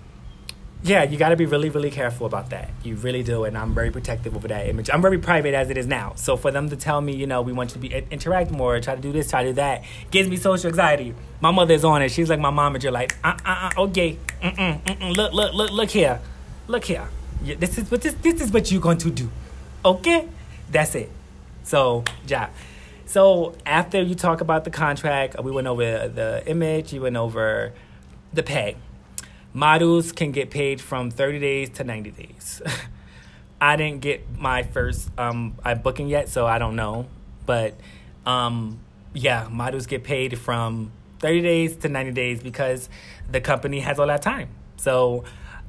yeah, you got to be really, really careful about that. You really do, and I'm very protective over that image. I'm very private as it is now. So for them to tell me, you know, we want you to be interact more, try to do this, try to do that, gives me social anxiety. My mother's on it. She's like my mom, and you're like, uh, uh, uh okay, mm-mm, mm-mm, look, look, look, look here, look here. This is what this, this is what you're going to do, okay? That's it. So, yeah. So after you talk about the contract, we went over the image, you went over the pay models can get paid from 30 days to 90 days. [LAUGHS] I didn't get my first um, I booking yet, so I don't know. But um, yeah, models get paid from 30 days to 90 days because the company has all that time. So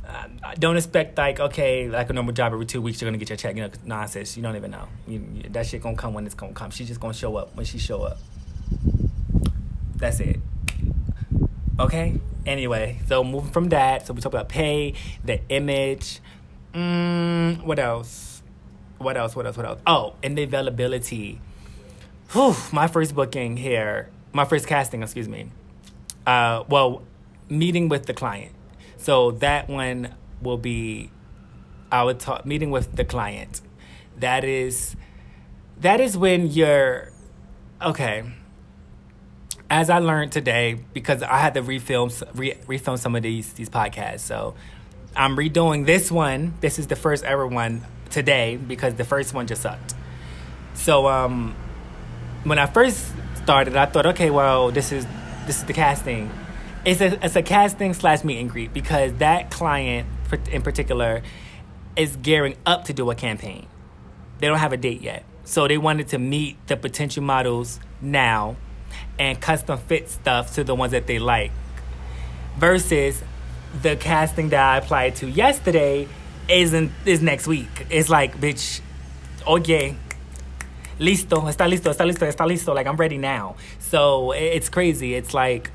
uh, don't expect like okay, like a normal job every two weeks you're gonna get your check. You know, nonsense. You don't even know. You, you, that shit gonna come when it's gonna come. She's just gonna show up when she show up. That's it. Okay. Anyway, so moving from that, so we talk about pay, the image. Mm, what else? What else? What else? What else? Oh, and the availability. Whew, my first booking here, my first casting, excuse me. Uh, well, meeting with the client. So that one will be our talk meeting with the client. That is that is when you're okay as I learned today, because I had to refilm re, refilm some of these these podcasts, so I'm redoing this one. This is the first ever one today because the first one just sucked. So um, when I first started, I thought, okay, well, this is this is the casting. It's a it's a casting slash meet and greet because that client in particular is gearing up to do a campaign. They don't have a date yet, so they wanted to meet the potential models now and custom fit stuff to the ones that they like. Versus the casting that I applied to yesterday isn't is next week. It's like, bitch, oye, listo, está listo, está listo, está listo. Like I'm ready now. So it's crazy. It's like,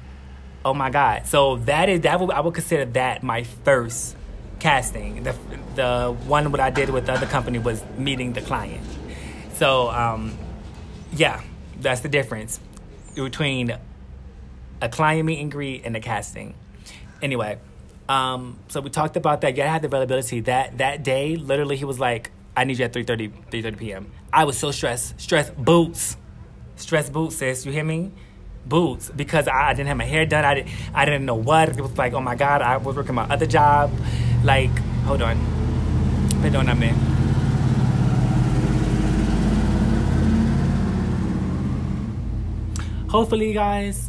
oh my god. So that is that would, I would consider that my first casting. The the one what I did with the other company was meeting the client. So um, yeah, that's the difference between a client meet and greet and a casting. Anyway, um, so we talked about that. Yeah, I had the availability that that day. Literally, he was like, "I need you at 3.30, 3.30 p.m." I was so stressed. Stress boots, stress boots, sis. You hear me? Boots because I, didn't have my hair done. I didn't. I didn't know what it was like. Oh my god! I was working my other job. Like, hold on. Perdóname. Hopefully, guys,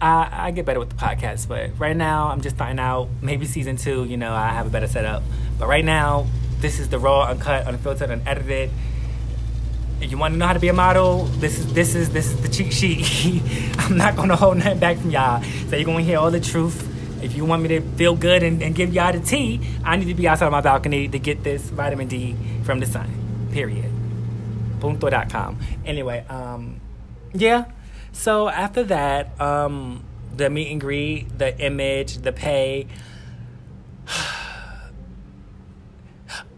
I, I get better with the podcast. But right now, I'm just starting out. Maybe season two, you know, I have a better setup. But right now, this is the raw, uncut, unfiltered, unedited. If you want to know how to be a model, this is this is this is the cheat sheet. [LAUGHS] I'm not gonna hold nothing back from y'all. So you're gonna hear all the truth. If you want me to feel good and, and give y'all the tea, I need to be outside my balcony to get this vitamin D from the sun. Period. Punto.com. Anyway, um, yeah. So after that, um, the meet and greet, the image, the pay. [SIGHS]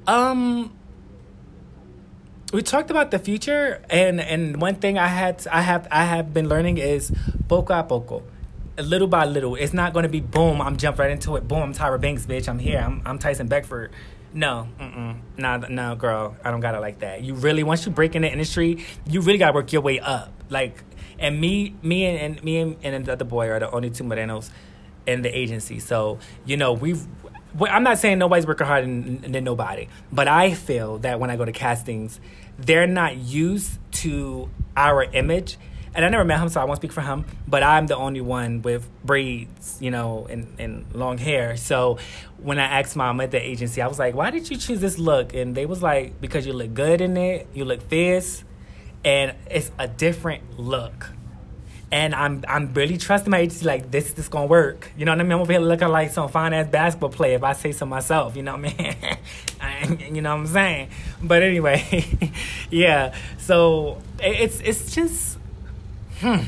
um, we talked about the future, and and one thing I had I have I have been learning is poco a poco, little by little. It's not going to be boom. I'm jump right into it. Boom. I'm Tyra Banks, bitch. I'm here. I'm I'm Tyson Beckford. No, mm-mm. no, no, girl. I don't got it like that. You really once you break in the industry, you really got to work your way up. Like, and me, me, and, and me and, and the other boy are the only two Morenos in the agency. So you know we've I'm not saying nobody's working harder than, than, nobody, but I feel that when I go to castings, they're not used to our image. And I never met him, so I won't speak for him. But I'm the only one with braids, you know, and, and long hair. So when I asked mom at the agency, I was like, "Why did you choose this look?" And they was like, "Because you look good in it. You look fierce, and it's a different look." and I'm I'm really trusting my agency like this is gonna work. You know what I mean? I'm looking like some fine ass basketball player if I say so myself. You know what I mean? [LAUGHS] you know what I'm saying? But anyway, [LAUGHS] yeah. So it's it's just hmm.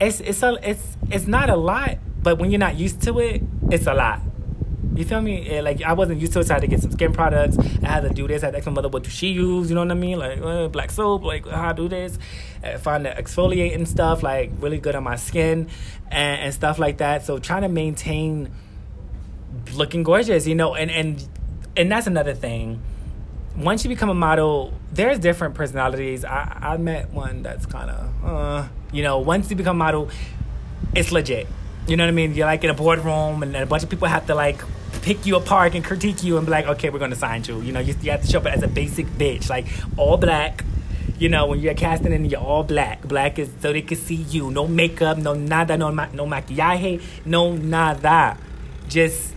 It's it's a it's it's not a lot, but when you're not used to it, it's a lot. You feel me? like I wasn't used to it, so I had to get some skin products. I had to do this. I had to ask my mother what do she use. You know what I mean? Like uh, black soap. Like how I do this. I find the exfoliating stuff like really good on my skin and, and stuff like that. So trying to maintain looking gorgeous, you know, and and and that's another thing. Once you become a model, there's different personalities. I I met one that's kind of uh, you know, once you become a model, it's legit. You know what I mean? You're like in a boardroom, and a bunch of people have to like pick you apart and critique you and be like, okay, we're gonna sign you. You know, you, you have to show up as a basic bitch, like all black. You know, when you're casting and you're all black. Black is so they can see you. No makeup, no nada, no ma- no maquillaje, no nada. Just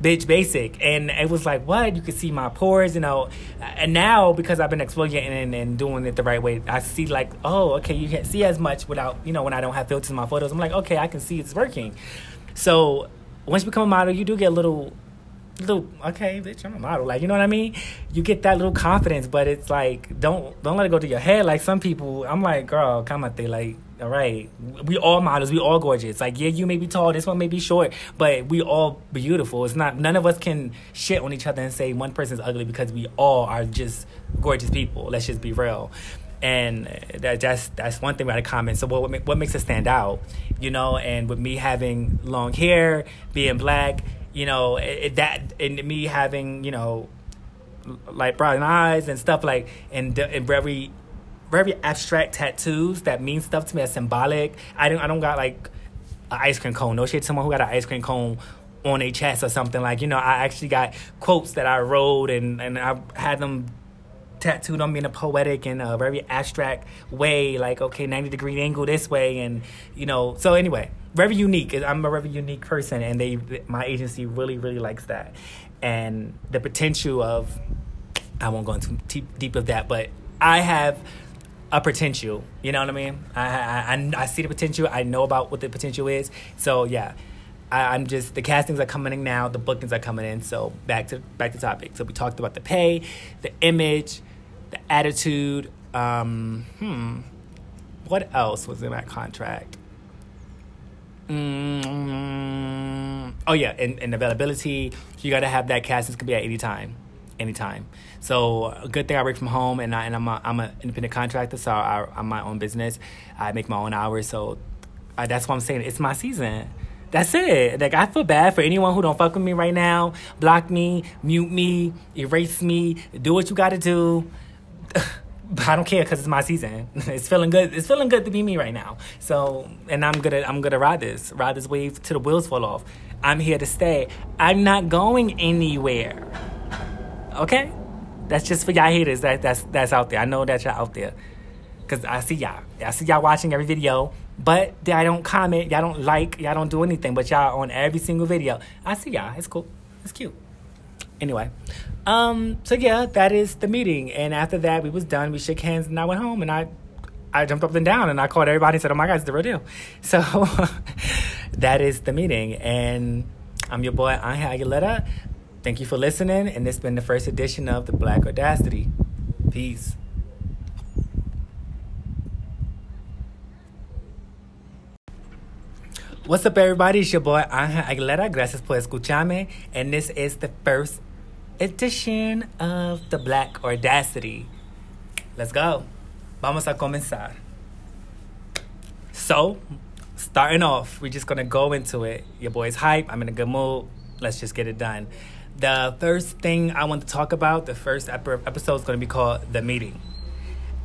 bitch basic and it was like what you could see my pores you know and now because i've been exfoliating and, and doing it the right way i see like oh okay you can't see as much without you know when i don't have filters in my photos i'm like okay i can see it's working so once you become a model, you do get a little, little okay, bitch, I'm a model. Like you know what I mean? You get that little confidence, but it's like don't don't let it go to your head. Like some people, I'm like, girl, come out there, like. All right, we all models, we all gorgeous. Like, yeah, you may be tall, this one may be short, but we all beautiful. It's not none of us can shit on each other and say one person's ugly because we all are just gorgeous people. Let's just be real and that, that's that's one thing about a comment. So what what makes it stand out, you know? And with me having long hair, being black, you know, it, that and me having you know, like brown eyes and stuff like and and very very abstract tattoos that mean stuff to me as symbolic. I don't I don't got like an ice cream cone. No shit, someone who got an ice cream cone on a chest or something like you know. I actually got quotes that I wrote and and I had them tattooed on me in a poetic and a very abstract way, like okay, ninety degree angle this way, and you know. So anyway, very unique. I'm a very unique person, and they my agency really really likes that, and the potential of I won't go into deep, deep of that, but I have a potential. You know what I mean? I, I I see the potential. I know about what the potential is. So yeah. I, am just the castings are coming in now, the bookings are coming in. So back to back to topic. So we talked about the pay, the image, the attitude. Um, hmm. What else was in that contract? Mm, oh yeah, and, and availability. You got to have that castings can be at any time, anytime. So a good thing I work from home, and I and I'm a, I'm an independent contractor, so I, am my own business. I make my own hours, so I, that's what I'm saying. It's my season. That's it. Like I feel bad for anyone who don't fuck with me right now. Block me, mute me, erase me. Do what you got to do. I don't care because it's my season. [LAUGHS] It's feeling good. It's feeling good to be me right now. So, and I'm gonna I'm gonna ride this ride this wave till the wheels fall off. I'm here to stay. I'm not going anywhere. Okay, that's just for y'all haters. That that's that's out there. I know that y'all out there because I see y'all. I see y'all watching every video, but y'all don't comment. Y'all don't like. Y'all don't do anything. But y'all on every single video. I see y'all. It's cool. It's cute. Anyway, um, so yeah, that is the meeting. And after that, we was done. We shook hands, and I went home. And I, I jumped up and down and I called everybody and said, "Oh my God, it's the real deal." [LAUGHS] So [LAUGHS] that is the meeting, and I'm your boy Angel Aguilera. Thank you for listening, and this has been the first edition of the Black Audacity. Peace. What's up, everybody? It's your boy Angel Aguilera. Gracias por escucharme. And this is the first edition of the Black Audacity. Let's go. Vamos a comenzar. So, starting off, we're just gonna go into it. Your boy's hype. I'm in a good mood. Let's just get it done. The first thing I want to talk about, the first episode is gonna be called The Meeting.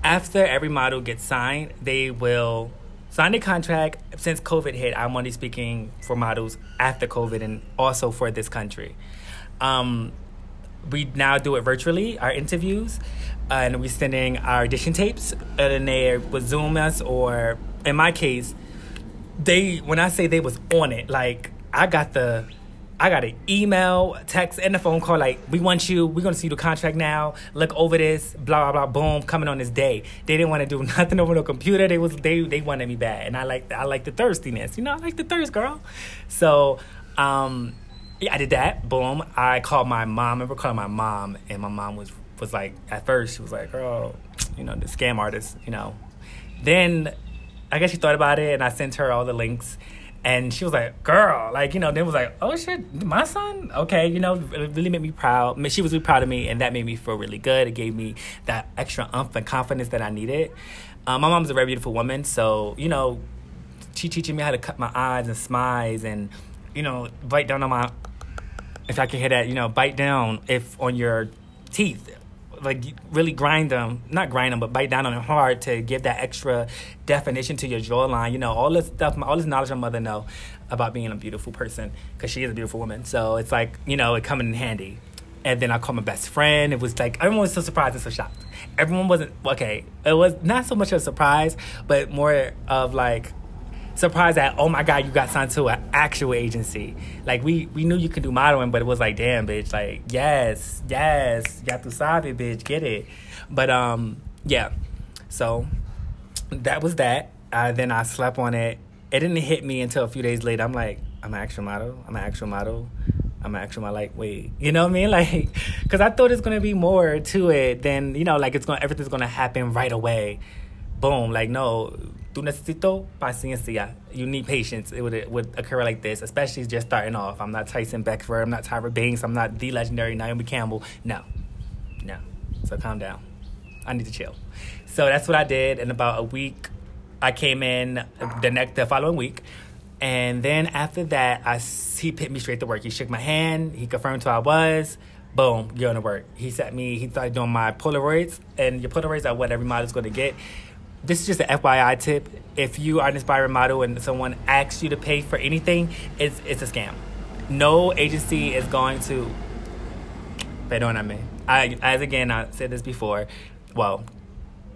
After every model gets signed, they will signed a contract since COVID hit. I'm only speaking for models after COVID and also for this country. Um, we now do it virtually, our interviews, and we're sending our audition tapes, and they would Zoom us, or in my case, they when I say they was on it, like I got the I got an email, text, and a phone call like, "We want you. We're gonna see the contract now. Look over this. Blah blah blah. Boom, coming on this day." They didn't want to do [LAUGHS] nothing over the computer. They was they they wanted me bad, and I like I like the thirstiness. You know, I like the thirst, girl. So, um, yeah, I did that. Boom. I called my mom. I remember calling my mom, and my mom was was like, at first she was like, "Girl, you know, the scam artist." You know, then I guess she thought about it, and I sent her all the links and she was like, "Girl," like you know, then was like, "Oh shit, my son." Okay, you know, it really made me proud. She was really proud of me, and that made me feel really good. It gave me that extra umph and confidence that I needed. Um, my mom's a very beautiful woman, so you know, she teaching me how to cut my eyes and smiles, and you know, bite down on my. If I can hear that, you know, bite down if on your teeth like really grind them, not grind them, but bite down on them hard to give that extra definition to your jawline. You know, all this stuff, all this knowledge my mother know about being a beautiful person because she is a beautiful woman. So it's like you know, it coming in handy. And then I called my best friend. It was like everyone was so surprised and so shocked. Everyone wasn't okay. It was not so much a surprise, but more of like surprised that oh my god you got signed to an actual agency. Like we we knew you could do modeling but it was like damn bitch like yes yes ya tu sabe bitch get it. But um yeah. So that was that. Uh, then I slept on it. It didn't hit me until a few days later. I'm like I'm an actual model I'm an actual model I'm an actual model like wait you know what I mean? [LAUGHS] Like because I thought it's gonna be more to it than you know like it's gonna everything's gonna happen right away. Boom like no tu necesito paciencia. You need patience. It would, it would occur like this, especially just starting off. I'm not Tyson Beckford. I'm not Tyra Banks. I'm not the legendary Naomi Campbell. No, no. So calm down. I need to chill. So that's what I did. In about a week, I came in the next the following week. And then after that, I, he put me straight to work. He shook my hand. He confirmed who I was. Boom, you're going to work. He sent me, he started doing my Polaroids. And your Polaroids are what every model is going to get this is just an FYI tip. If you are an aspiring model and someone asks you to pay for anything, it's it's a scam. No agency is going to. Perdóname. I as again I said this before. Well,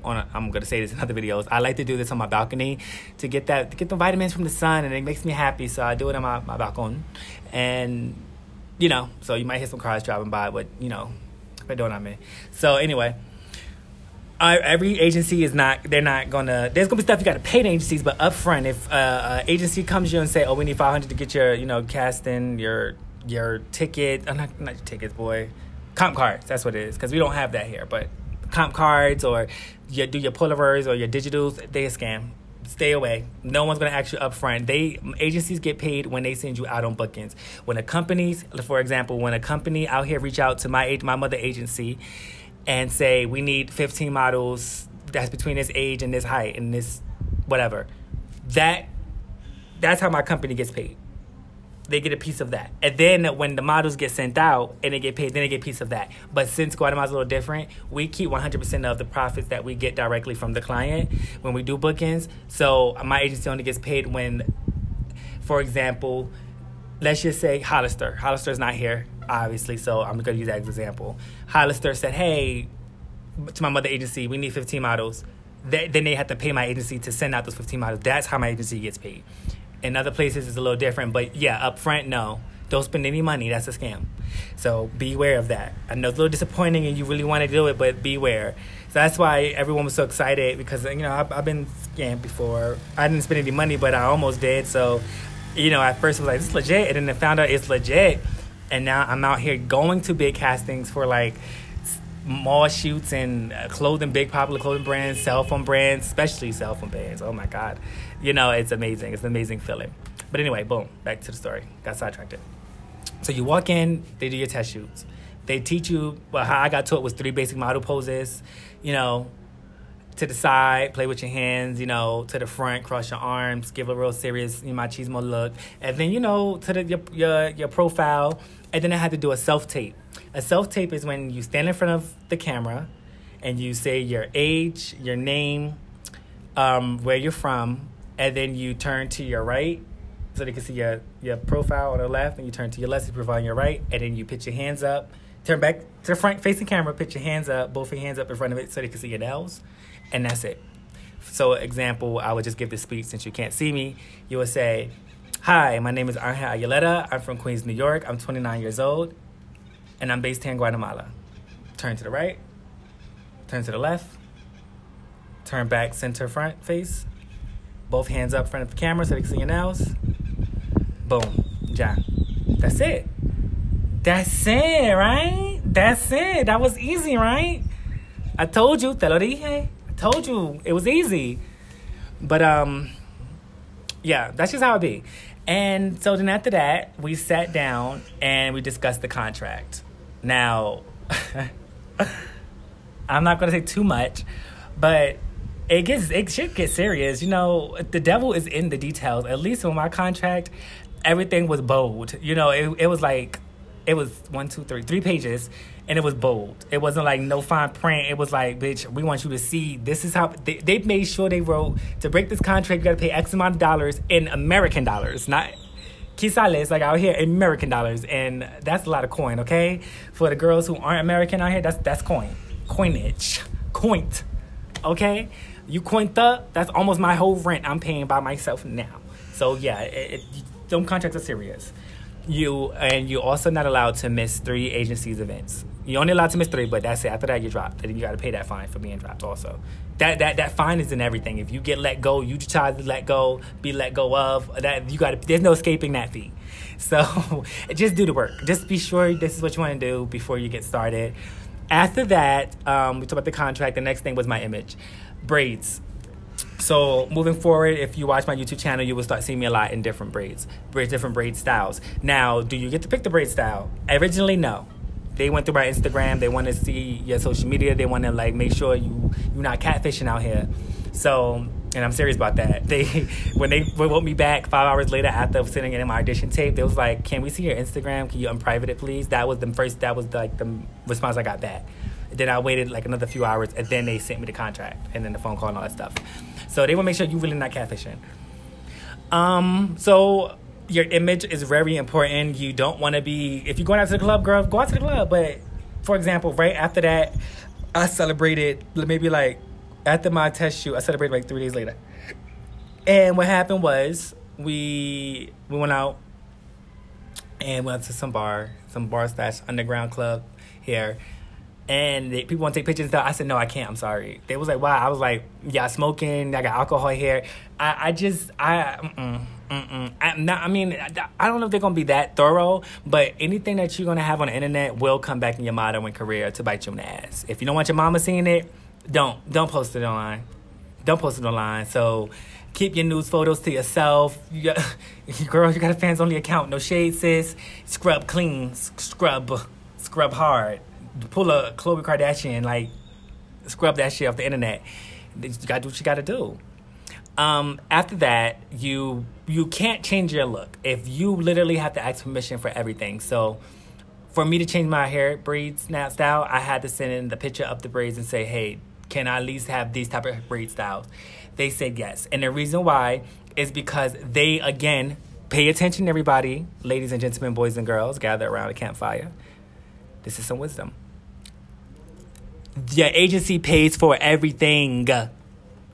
on a, I'm gonna say this in other videos. I like to do this on my balcony to get that to get the vitamins from the sun, and it makes me happy. So I do it on my my balcony, and you know, so you might hear some cars driving by, but you know, perdóname. So anyway every agency is not they're not gonna there's gonna be stuff you gotta pay the agencies but upfront if uh, uh agency comes to you and say oh we need 500 to get your you know casting your your ticket uh, not, not your tickets boy comp cards that's what it is because we don't have that here but comp cards or you do your polaroids or your digitals they a scam. Stay away. No one's to ask you upfront. They agencies get paid when they send you out on bookings. When a companies for example when a company out here reach out to my my mother agency and say we need 15 models that's between this age and this height and this whatever. That that's how my company gets paid. They get a piece of that. And then when the models get sent out and they get paid then they get a piece of that. But since guatemala's a little different we keep 100% of the profits that we get directly from the client when we do bookings. So uh, my agency only gets paid when for example let's just say hollister. Hollister's not here obviously, so I'm going to use that as example. Hollister said, hey, to my mother agency, we need 15 models. They, then they have to pay my agency to send out those 15 models. That's how my agency gets paid. In other places, it's a little different, but yeah, up front, no. Don't spend any money. That's a scam. So beware of that. I know it's a little disappointing and you really want to do it, but beware. So that's why everyone was so excited because, you know, I've, I've been scammed before. I didn't spend any money, but I almost did. So, you know, at first I was like, this is legit. And then I found out it's legit. And now I'm out here going to big castings for like mall shoots and uh, clothing, big popular clothing brands, cell phone brands, especially cell phone brands. Oh my God. You know, it's amazing. It's an amazing feeling. But anyway, boom, back to the story. Got sidetracked. So you walk in, they do your test shoots. They teach you, well, how I got taught was three basic model poses, you know, to the side, play with your hands, you know, to the front, cross your arms, give a real serious you know, machismo look. And then, you know, to the, your, your, your profile. And then I had to do a self tape. A self tape is when you stand in front of the camera and you say your age, your name, um, where you're from, and then you turn to your right so they can see your, your profile on the left, and you turn to your left, your profile on your right, and then you put your hands up, turn back to the front facing camera, put your hands up, both your hands up in front of it so they can see your nails, and that's it. So, example, I would just give this speech since you can't see me. You would say, Hi, my name is Angel Aguilera. I'm from Queens, New York. I'm 29 years old, and I'm based here in Guatemala. Turn to the right, turn to the left, turn back center front face, both hands up front of the camera so they can see your nails. Boom. Ja. That's it. That's it, right? That's it. That was easy, right? I told you, te lo dije. I told you it was easy. But um yeah, that's just how it be. And so then after that, we sat down and we discussed the contract. Now, [LAUGHS] I'm not going to say too much, but it gets it should get serious. You know, the devil is in the details. At least with my contract, everything was bold. You know, it it was like it was one, two, three, three pages, and it was bold. It wasn't like no fine print. It was like, bitch, we want you to see. This is how they, they made sure they wrote to break this contract. You got to pay X amount of dollars in American dollars, not quetzales like out here American dollars, and that's a lot of coin. Okay, for the girls who aren't American out here, that's that's coin, coinage, coint. Okay, you coined up. That's almost my whole rent I'm paying by myself now. So yeah, it, it, contracts are serious. You and you're also not allowed to miss three agencies events. You're only allowed to miss three, but that's it. After that, you're dropped. And you got to pay that fine for being dropped. Also, that that that fine is in everything. If you get let go, you try to let go, be let go of. That you got. There's no escaping that fee. [LAUGHS] So [LAUGHS] just do the work. Just be sure this is what you want to do before you get started. After that, um, we talked about the contract. The next thing was my image, braids. So moving forward, if you watch my YouTube channel, you will start seeing me a lot in different braids, braids, different braid styles. Now, do you get to pick the braid style? Originally, no. They went through my Instagram. They want to see your social media. They want to like make sure you you're not catfishing out here. So, and I'm serious about that. [LAUGHS] They when they wrote me back five hours later after sending in my audition tape, they was like, "Can we see your Instagram? Can you unprivate it, please?" That was the first. That was like the response I got back. Then I waited like another few hours, and then they sent me the contract, and then the phone call and all that stuff. So they want to make sure you really not catfishing. Um, so your image is very important. You don't want to be if you're going out to the club, girl, go out to the club. But for example, right after that, I celebrated maybe like after my test shoot, I celebrated like three days later. And what happened was we we went out and went to some bar, some bar slash underground club here and they, people want to take pictures and stuff. I said, no, I can't. I'm sorry. They was like, wow. I was like, yeah, smoking. I got alcohol here. I, I just, I, mm-mm, mm-mm. I, not, I mean, I don't know if they're gonna be that thorough, but anything that you're gonna have on the internet will come back in your modern career to bite you in the ass. If you don't want your mama seeing it, don't, don't post it online. Don't post it online. So keep your news photos to yourself. You [LAUGHS] girl, you got a fans only account. No shade, sis. Scrub clean. Scrub. Scrub hard pull a Khloe Kardashian, like scrub that shit off the internet. You gotta do what you gotta do. Um, after that, you you can't change your look if you literally have to ask permission for everything. So, for me to change my hair braids style, I had to send in the picture of the braids and say, "Hey, can I at least have these type of braid styles?" They said yes, and the reason why is because they again pay attention, everybody, ladies and gentlemen, boys and girls, gather around a campfire. This is some wisdom your agency pays for everything.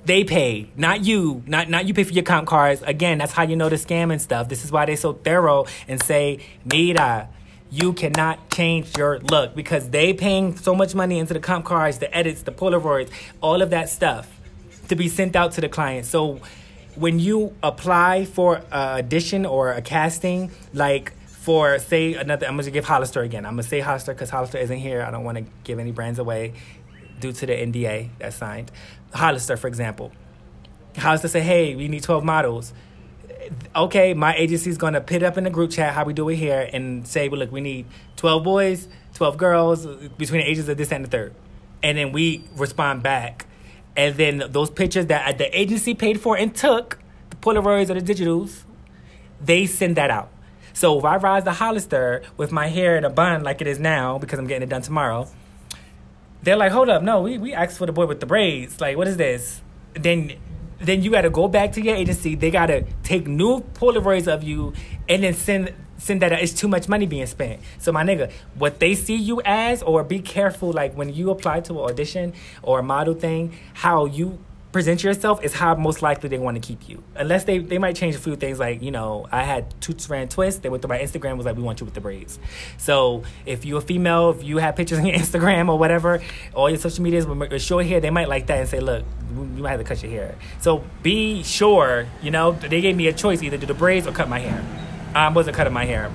They pay, not you. Not not you pay for your comp cards. Again, that's how you know the scam and stuff. This is why they're so thorough and say, Mira, you cannot change your look because they paying so much money into the comp cards, the edits, the Polaroids, all of that stuff to be sent out to the client. So when you apply for a audition or a casting, like for say another, I'm gonna give Hollister again. I'm gonna say Hollister because Hollister isn't here. I don't want to give any brands away due to the NDA that's signed. Hollister, for example, Hollister say, "Hey, we need 12 models." Okay, my agency's gonna put up in the group chat how we do it here and say, "Well, look, we need 12 boys, 12 girls between the ages of this and the third. and then we respond back and then those pictures that the agency paid for and took, the Polaroids or the digitals, they send that out. So if I rise the Hollister with my hair in a bun like it is now, because I'm getting it done tomorrow, they're like, hold up, no, we, we asked for the boy with the braids. Like, what is this? Then then you gotta go back to your agency. They gotta take new Polaroids of you and then send send that out. It's too much money being spent. So my nigga, what they see you as, or be careful, like when you apply to an audition or a model thing, how you present yourself is how most likely they want to keep you. Unless they, they might change a few things like, you know, I had two strand twist. They went through my Instagram was like, we want you with the braids. So if you're a female, if you have pictures on your [LAUGHS] Instagram or whatever, all your social medias with short hair, they might like that and say, look, you might have to cut your hair. So be sure, you know, they gave me a choice either do the braids or cut my hair. I wasn't cutting my hair.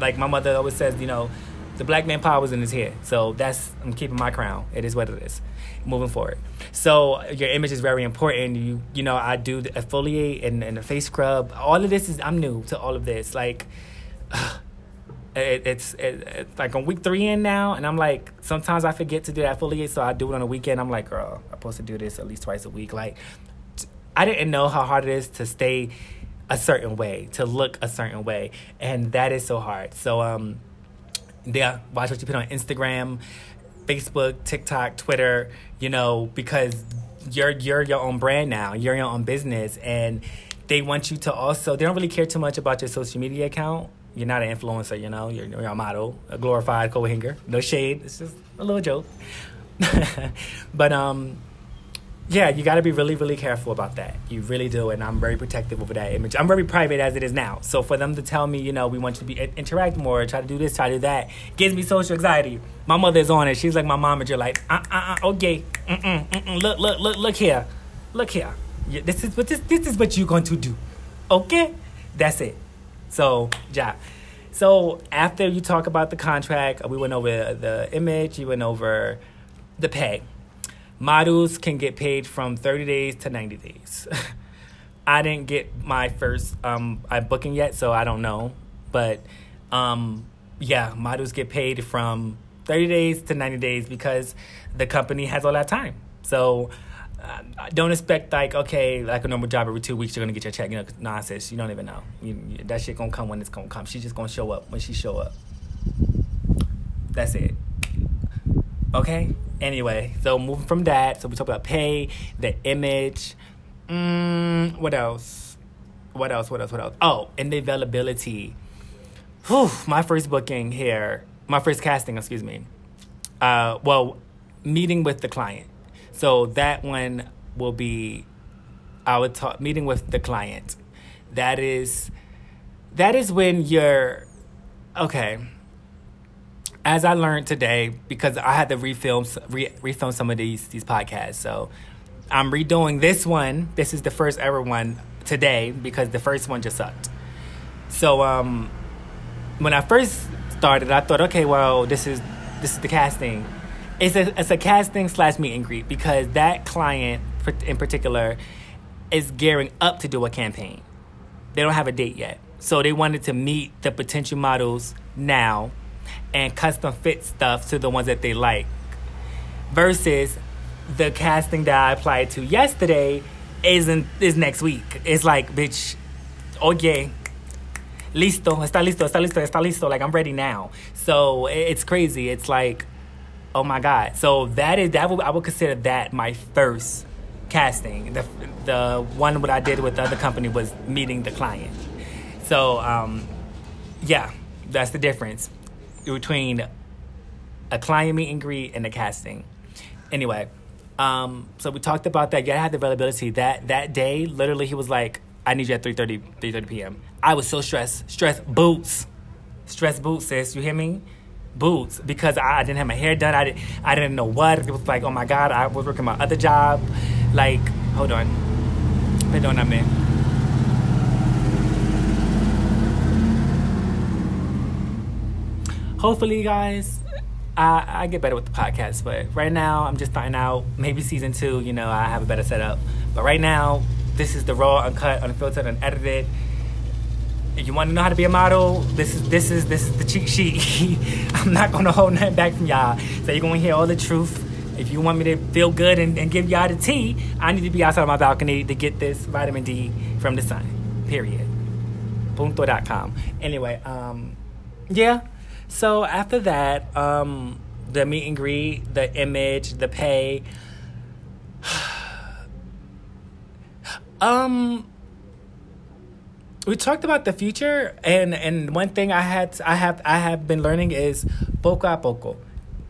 Like my mother always says, you know, the black man power was in his hair. So that's I'm keeping my crown. It is what it is. Moving forward. So your image is very important. You you know, I do the exfoliate and, and the face scrub. All of this is I'm new to all of this. Like [SIGHS] it, it's it, it's like on week three in now, and I'm like sometimes I forget to do that exfoliate, so I do it on a weekend. I'm like, girl, I'm supposed to do this at least twice a week. Like I didn't know how hard it is to stay a certain way, to look a certain way, and that is so hard. So um, yeah, watch what you put on Instagram, Facebook, TikTok, Twitter. You know, because you're you're your own brand now, you're your own business, and they want you to also. They don't really care too much about your social media account. You're not an influencer, you know. You're, you're a model, a glorified co-hanger. No shade. It's just a little joke. [LAUGHS] but um yeah, you got to be really, really careful about that. You really do, and I'm very protective over that image. I'm very private as it is now. So for them to tell me, you know, we want you to be interact more, try to do this, try to do that, gives me social anxiety. My mother is on it. She's like my mom, and you're like, uh, uh, uh okay, mm-mm, mm-mm, look, look, look, look here, look here. This is what this, this is what you're going to do, okay? That's it. So, yeah. So after you talk about the contract, we went over the image, you went over the pay models can get paid from 30 days to 90 days. [LAUGHS] I didn't get my first um, booking yet, so I don't know. But um, yeah, models get paid from 30 days to 90 days because the company has all that time. So uh, don't expect like okay, like a normal job every two weeks you're gonna get your check. You know, nonsense. You don't even know. You, that shit gonna come when it's gonna come. She's just gonna show up when she show up. That's it. Okay. Anyway, so moving from that, so we talk about pay, the image. Mm, what else? What else? What else? What else? Oh, and the availability. Whew, my first booking here, my first casting, excuse me. Uh, well, meeting with the client. So that one will be I would talk meeting with the client. That is that is when you're okay as I learned today, because I had to refilm re, refilm some of these these podcasts, so I'm redoing this one. This is the first ever one today because the first one just sucked. So um, when I first started, I thought, okay, well, this is this is the casting. It's a it's a casting slash meet and greet because that client in particular is gearing up to do a campaign. They don't have a date yet, so they wanted to meet the potential models now and custom fit stuff to the ones that they like. Versus the casting that I applied to yesterday isn't is next week. It's like, bitch, oye, listo, está listo, está listo, está listo. Like I'm ready now. So it's crazy. It's like, oh my god. So that is that. Would, I would consider that my first casting. The the one what I did with the other company was meeting the client. So um, yeah, that's the difference between a client meet and greet and a casting. Anyway, Um, so we talked about that. Yeah, I had the availability that that day. Literally, he was like, "I need you at 3.30, 3.30 p.m." I was so stressed. Stressed boots, stress boots, sis. You hear me? Boots because I, I didn't have my hair done. I didn't. I didn't know what. It was like, oh my god, I was working my other job. Like, hold on, perdóname. Hopefully, guys, I, I get better with the podcast. But right now, I'm just starting out. Maybe season two, you know, I have a better setup. But right now, this is the raw, uncut, unfiltered, unedited. If you want to know how to be a model, this is this is this is the cheat sheet. [LAUGHS] I'm not gonna hold nothing back from y'all. So you're gonna hear all the truth. If you want me to feel good and, and give y'all the tea, I need to be outside my balcony to get this vitamin D from the sun. Period. Punto.com. Anyway, um, yeah, so after that, um, the meet and greet, the image, the pay. [SIGHS] um, we talked about the future, and and one thing I had I have I have been learning is poco a poco,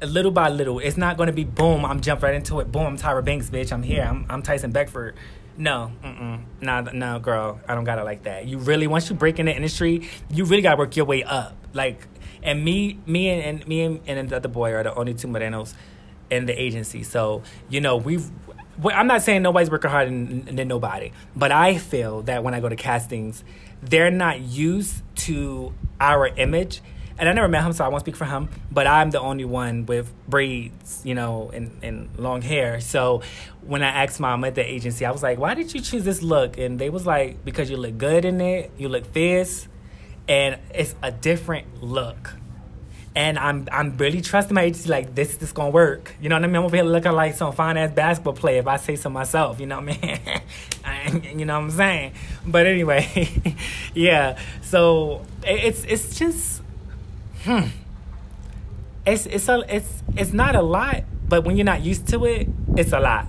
little by little. It's not going to be boom. I'm jump right into it. Boom. I'm Tyra Banks, bitch. I'm here. I'm I'm Tyson Beckford. No, mm-mm. no, no, girl. I don't got it like that. You really, once you break in the industry, you really got to work your way up. Like and me, me and, and me and, and the other boy are the only two Morenos in the agency. So you know we've. Well, I'm not saying nobody's working harder than, than nobody, but I feel that when I go to castings, they're not used to our image and I never met him, so I won't speak for him. But I'm the only one with braids, you know, and, and long hair. So when I asked mom at the agency, I was like, "Why did you choose this look?" And they was like, "Because you look good in it. You look fierce, and it's a different look. And I'm I'm really trusting my agency like this is gonna work. You know what I mean? I'm over looking like some fine ass basketball player if I say so myself, you know what I mean? [LAUGHS] you know what I'm saying? But anyway, [LAUGHS] yeah. So it's it's just hmm. It's it's a it's it's not a lot, but when you're not used to it, it's a lot.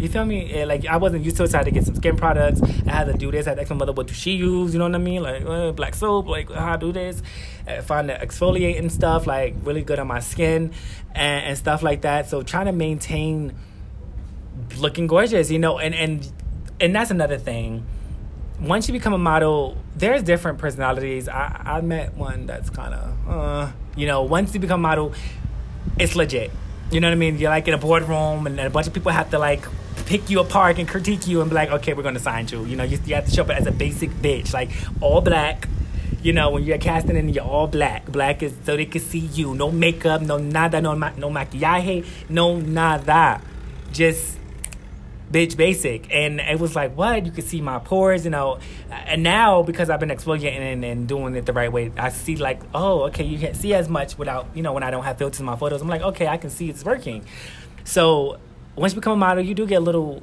You feel me? Like I wasn't used to it, so I had to get some skin products. I had to do this. I had to ask my mother what do she use. You know what I mean? Like uh, black soap. Like how I do this. I find the exfoliating stuff like really good on my skin and, and stuff like that. So trying to maintain looking gorgeous, you know, and and and that's another thing. Once you become a model, there's different personalities. I I met one that's kind of uh, you know, once you become a model, it's legit. You know what I mean? You're like in a boardroom, and a bunch of people have to like pick you apart and critique you and be like, okay, we're gonna sign you. You know, you, you have to show up as a basic bitch, like all black. You know, when you're casting and you're all black. Black is so they can see you. No makeup, no nada, no ma- no maquillaje, no nada. Just bitch basic. And it was like, what? You could see my pores, you know. And now, because I've been exfoliating and, and doing it the right way, I see like, oh, okay, you can't see as much without, you know, when I don't have filters in my photos. I'm like, okay, I can see it's working. So once you become a model, you do get a little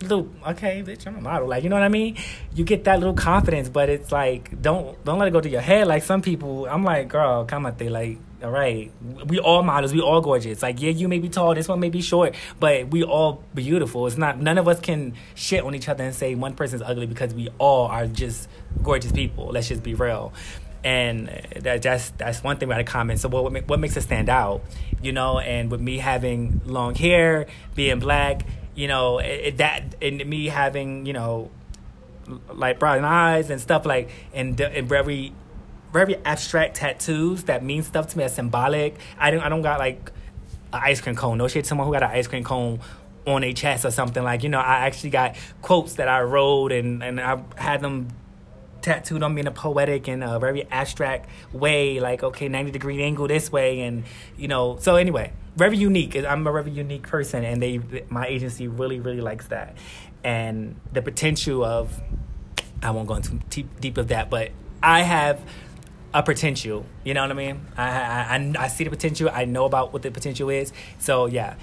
little okay, bitch, I'm a model. Like, you know what I mean? You get that little confidence, but it's like don't don't let it go to your head. Like some people, I'm like, girl, come on, they like, all right, we all models, we all gorgeous. Like, yeah, you may be tall, this one may be short, but we all beautiful. It's not none of us can shit on each other and say one person's ugly because we all are just gorgeous people. Let's just be real and that, that's that's one thing about a comment. So what what makes it stand out, you know? And with me having long hair, being black, you know, it, that and me having you know, like brown eyes and stuff like and, and very very abstract tattoos that mean stuff to me as symbolic. I don't I don't got like an ice cream cone. No shit, someone who got an ice cream cone on a chest or something like you know. I actually got quotes that I wrote and and I had them tattooed on me in a poetic and a very abstract way, like okay, ninety degree angle this way, and you know. So anyway, very unique. I'm a very unique person, and they my agency really really likes that, and the potential of I won't go into deep, deep of that, but I have a potential. You know what I mean? I, I I see the potential. I know about what the potential is. So yeah.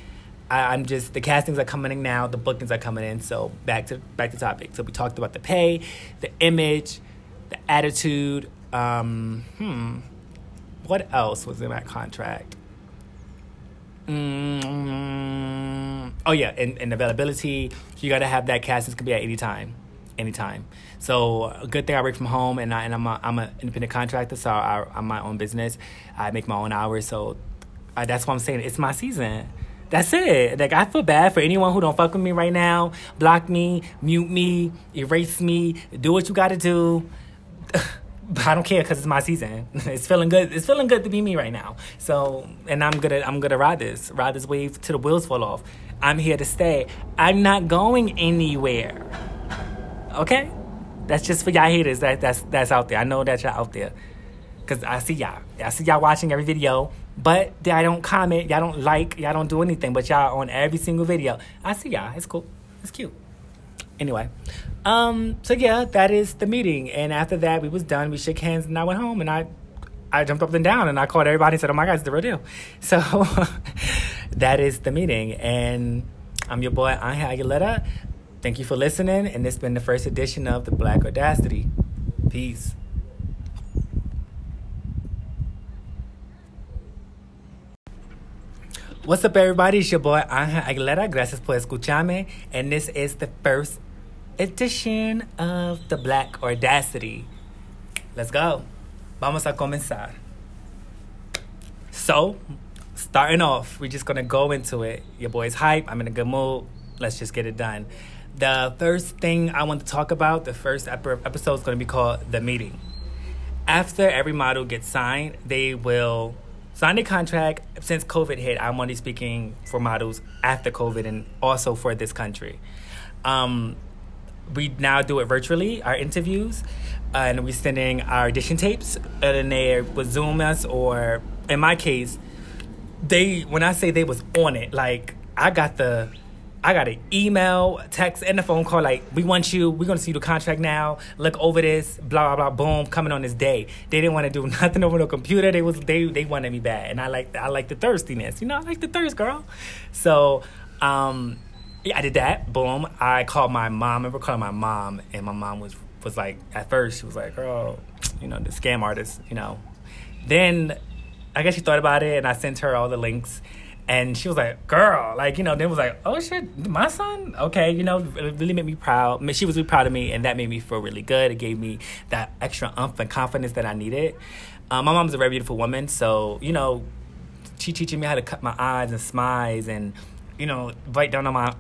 I, am just the castings are coming in now, the bookings are coming in. So back to back to topic. So we talked about the pay, the image, the attitude. Um, hmm. What else was in that contract? Mm, oh yeah, and, and availability. You got to have that cast. This could be at any time, anytime. So a good thing I work from home, and I and I'm a, I'm an independent contractor, so I, am my own business. I make my own hours, so uh, that's what I'm saying. It's my season. That's it. Like I feel bad for anyone who don't fuck with me right now. Block me, mute me, erase me, do what you got to do. [LAUGHS] I don't care because it's my season. [LAUGHS] It's feeling good. It's feeling good to be me right now. So, and I'm gonna I'm gonna ride this ride this wave till the wheels fall off. I'm here to stay. I'm not going anywhere. Okay, that's just for y'all haters. That that's that's out there. I know that y'all out there. Cause I see y'all. I see y'all watching every video, but y'all don't comment, y'all don't like, y'all don't do anything, but y'all on every single video. I see y'all. It's cool. It's cute. Anyway, um, so yeah, that is the meeting. And after that, we was done. We shook hands, and I went home, and I, I jumped up and down, and I called everybody and said, "Oh my God, it's the real deal." [LAUGHS] So [LAUGHS] that is the meeting, and I'm your boy Angel Aguilera. Thank you for listening, and this has been the first edition of the Black Audacity. Peace. What's up, everybody? It's your boy Angel Aguilera. Gracias por escucharme. And this is the first edition of the Black Audacity. Let's go. Vamos a comenzar. So, starting off, we're just gonna go into it. Your boy's hype. I'm in a good mood. Let's just get it done. The first thing I want to talk about, the first episode is gonna be called The Meeting. After every model gets signed, they will sign a contract since COVID hit. I'm only speaking for models after COVID and also for this country. Um, we now do it virtually, our interviews, and we're sending our audition tapes, and they would Zoom us, or in my case, they when I say they was on it, like I got the I got an email, text, and a phone call like, we want you, we're gonna see the contract now, look over this, blah blah blah, boom, coming on this day. They didn't want to do [LAUGHS] nothing over the computer. They was they they wanted me bad. And I like I like the thirstiness. You know, I like the thirst, girl. So um yeah, I did that. Boom. I called my mom. I remember calling my mom and my mom was was like at first she was like, Girl, you know, the scam artist, you know. Then I guess she thought about it and I sent her all the links and she was like, "Girl," like you know, then was like, "Oh shit, my son." Okay, you know, it really made me proud. She was really proud of me, and that made me feel really good. It gave me that extra umph and confidence that I needed. Um, my mom's a very beautiful woman, so you know, she teaching me how to cut my eyes and smiles, and you know, bite down on my.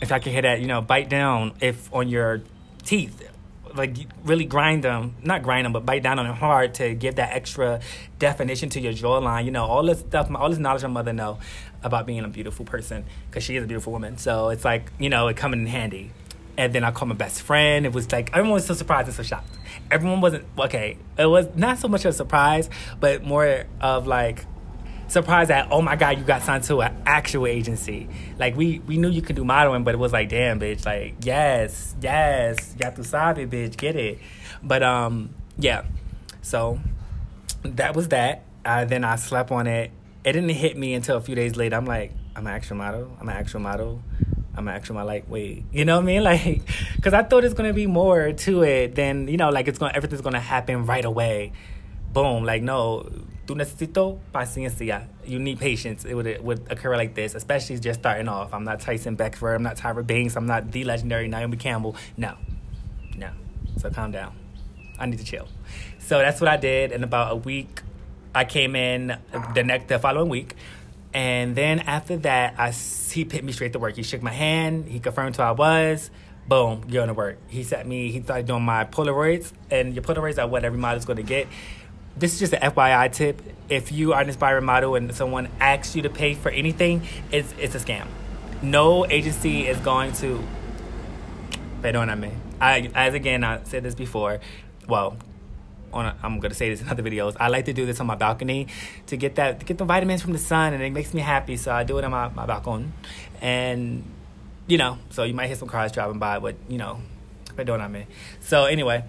If I can hear that, you know, bite down if on your teeth like really grind them, not grind them, but bite down on it hard to give that extra definition to your jawline. You know, all this stuff, all this knowledge my mother know about being a beautiful person because she is a beautiful woman. So it's like you know, it coming in handy. And then I called my best friend. It was like everyone was so surprised and so shocked. Everyone wasn't okay. It was not so much a surprise, but more of like surprised that oh my god you got signed to an actual agency. Like we we knew you could do modeling but it was like damn bitch like yes yes ya tu sabe bitch get it. But um yeah. So that was that. Uh, then I slept on it. It didn't hit me until a few days later. I'm like I'm an actual model. I'm an actual model. I'm an actual model. Like wait you know what I mean? [LAUGHS] Like because I thought it's gonna be more to it than you know like it's gonna everything's gonna happen right away. Boom like no necesito paciencia. You need patience. It would, it would occur like this, especially just starting off. I'm not Tyson Beckford. I'm not Tyra Banks. I'm not the legendary Naomi Campbell. No, no. So calm down. I need to chill. So that's what I did. In about a week, I came in the next the following week. And then after that, I, he put me straight to work. He shook my hand. He confirmed who I was. Boom, you're going to work. He set me, he started doing my Polaroids. And your Polaroids are what every model's going to get this is just an FYI tip. If you are an aspiring model and someone asks you to pay for anything, it's it's a scam. No agency is going to. Perdóname. I as again I said this before. Well, on a, I'm gonna say this in other videos. I like to do this on my balcony to get that to get the vitamins from the sun, and it makes me happy. So I do it on my my balcony, and you know, so you might hear some cars driving by, but you know, perdóname. So anyway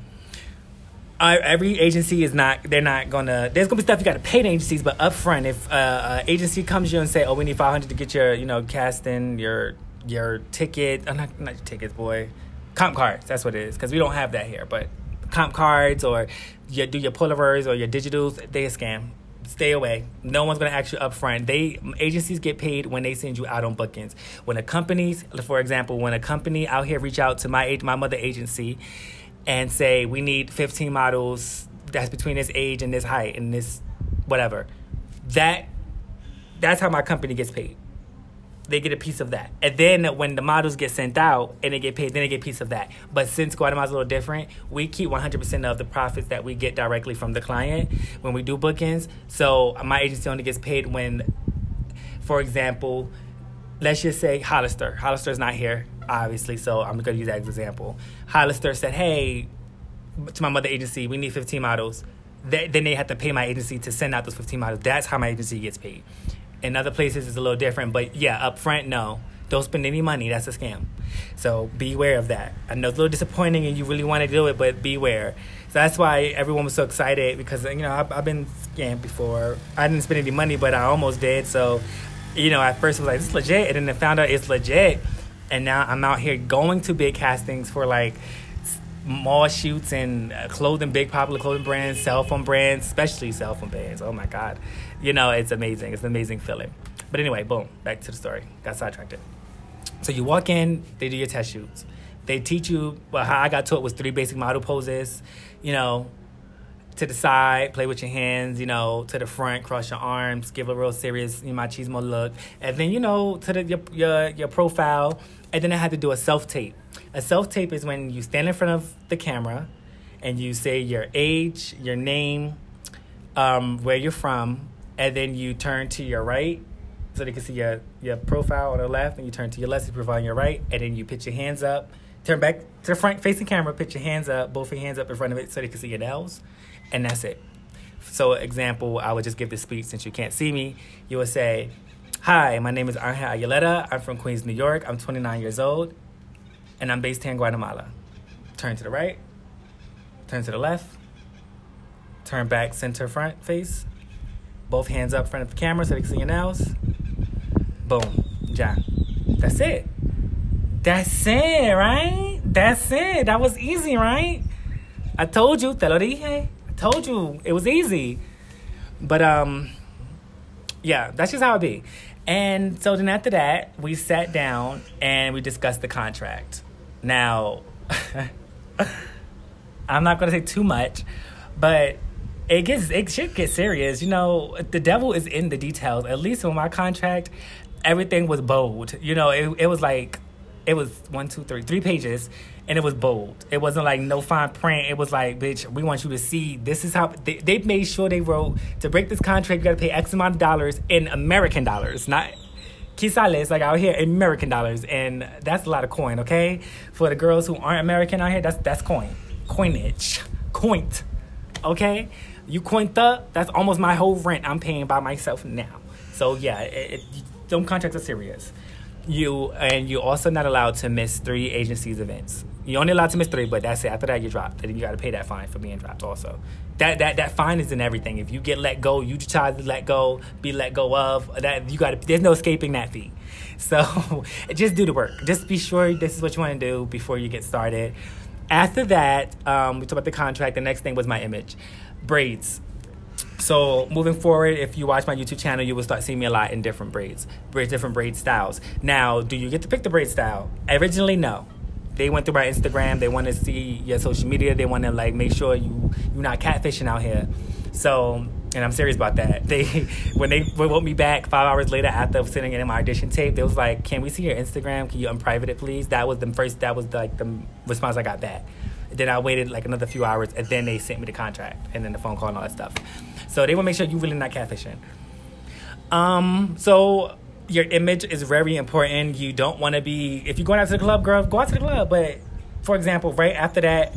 every agency is not they're not gonna there's gonna be stuff you gotta pay the agencies but upfront if uh, agency comes to you and say oh we need 500 to get your you know casting your your ticket uh, not, not your tickets boy comp cards that's what it is because we don't have that here but comp cards or you do your polaroids or your digitals they a scam. Stay away. No one's to ask you up front they agencies get paid when they send you out on bookings. When a companies for example when a company out here reach out to my my mother agency and say we need 15 models that's between this age and this height and this whatever that that's how my company gets paid they get a piece of that. And then when the models get sent out and they get paid, then they get a piece of that. But since Guatemala's a little different, we keep 100% of the profits that we get directly from the client when we do bookings. So uh, my agency only gets paid when, for example, let's just say Hollister. Hollister's not here, obviously, so I'm going to use that as an example. Hollister said, hey, to my mother agency, we need 15 models. Then they have to pay my agency to send out those 15 models. That's how my agency gets paid. In other places, it's a little different, but yeah, up front, no. Don't spend any money. That's a scam. So beware of that. I know it's a little disappointing and you really want to do it, but beware. So that's why everyone was so excited because, you know, I've, I've been scammed before. I didn't spend any money, but I almost did. So, you know, at first I was like, this is legit. And then I found out it's legit. And now I'm out here going to big castings for like mall shoots and uh, clothing, big popular clothing brands, cell phone brands, especially cell phone brands. Oh my God. You know, it's amazing. It's an amazing feeling. But anyway, boom, back to the story. Got sidetracked. So you walk in, they do your test shoots. They teach you, well, how I got to it was three basic model poses, you know, to the side, play with your hands, you know, to the front, cross your arms, give a real serious you know, machismo look, and then you know to the your your, your profile, and then I had to do a self tape. A self tape is when you stand in front of the camera, and you say your age, your name, um, where you're from, and then you turn to your right so they can see your, your profile on the left, and you turn to your left, you profile on your right, and then you put your hands up, turn back to the front facing camera, put your hands up, both your hands up in front of it so they can see your nails, and that's it. So, example, I would just give this speech since you can't see me. You would say, Hi, my name is Angel Aguilera. I'm from Queens, New York. I'm 29 years old, and I'm based here in Guatemala. Turn to the right, turn to the left, turn back center front face, both hands up front of the camera so they can see your nails. Boom. yeah. That's it. That's it, right? That's it. That was easy, right? I told you, te lo dije. I told you it was easy. But um yeah, that's just how it be. And so then after that, we sat down and we discussed the contract. Now, [LAUGHS] I'm not going to say too much, but it gets it should get serious. You know, the devil is in the details. At least on my contract, everything was bold. You know, it it was like it was one, two, three, three pages, and it was bold. It wasn't like no fine print. It was like, bitch, we want you to see. This is how they, they made sure they wrote to break this contract. You got to pay X amount of dollars in American dollars, not quetzales like out here American dollars, and that's a lot of coin. Okay, for the girls who aren't American out here, that's that's coin, coinage, coint. Okay, you coined up, that's almost my whole rent I'm paying by myself now. So yeah, it, it, some contracts are serious. You and you're also not allowed to miss three agencies events. You're only allowed to miss three, but that's it. After that, you're drop. Then you got to pay that fine for being dropped. Also, that that that fine is in everything. If you get let go, you try to let go, be let go of. That you got. There's no escaping that fee. [LAUGHS] So [LAUGHS] just do the work. Just be sure this is what you want to do before you get started. After that, um, we talked about the contract. The next thing was my image braids. So moving forward, if you watch my YouTube channel, you will start seeing me a lot in different braids, braids, different braid styles. Now, do you get to pick the braid style? Originally, no. They went through my Instagram. They want to see your social media. They want to like make sure you you're not catfishing out here. So, and I'm serious about that. They [LAUGHS] when they wrote me back five hours later after sending in my audition tape, they was like, "Can we see your Instagram? Can you unprivate it, please?" That was the first. That was like the response I got back. Then I waited like another few hours, and then they sent me the contract, and then the phone call and all that stuff. So they want to make sure you're really not catfishing. Um, so your image is very important. You don't want to be if you're going out to the club, girl, go out to the club. But for example, right after that,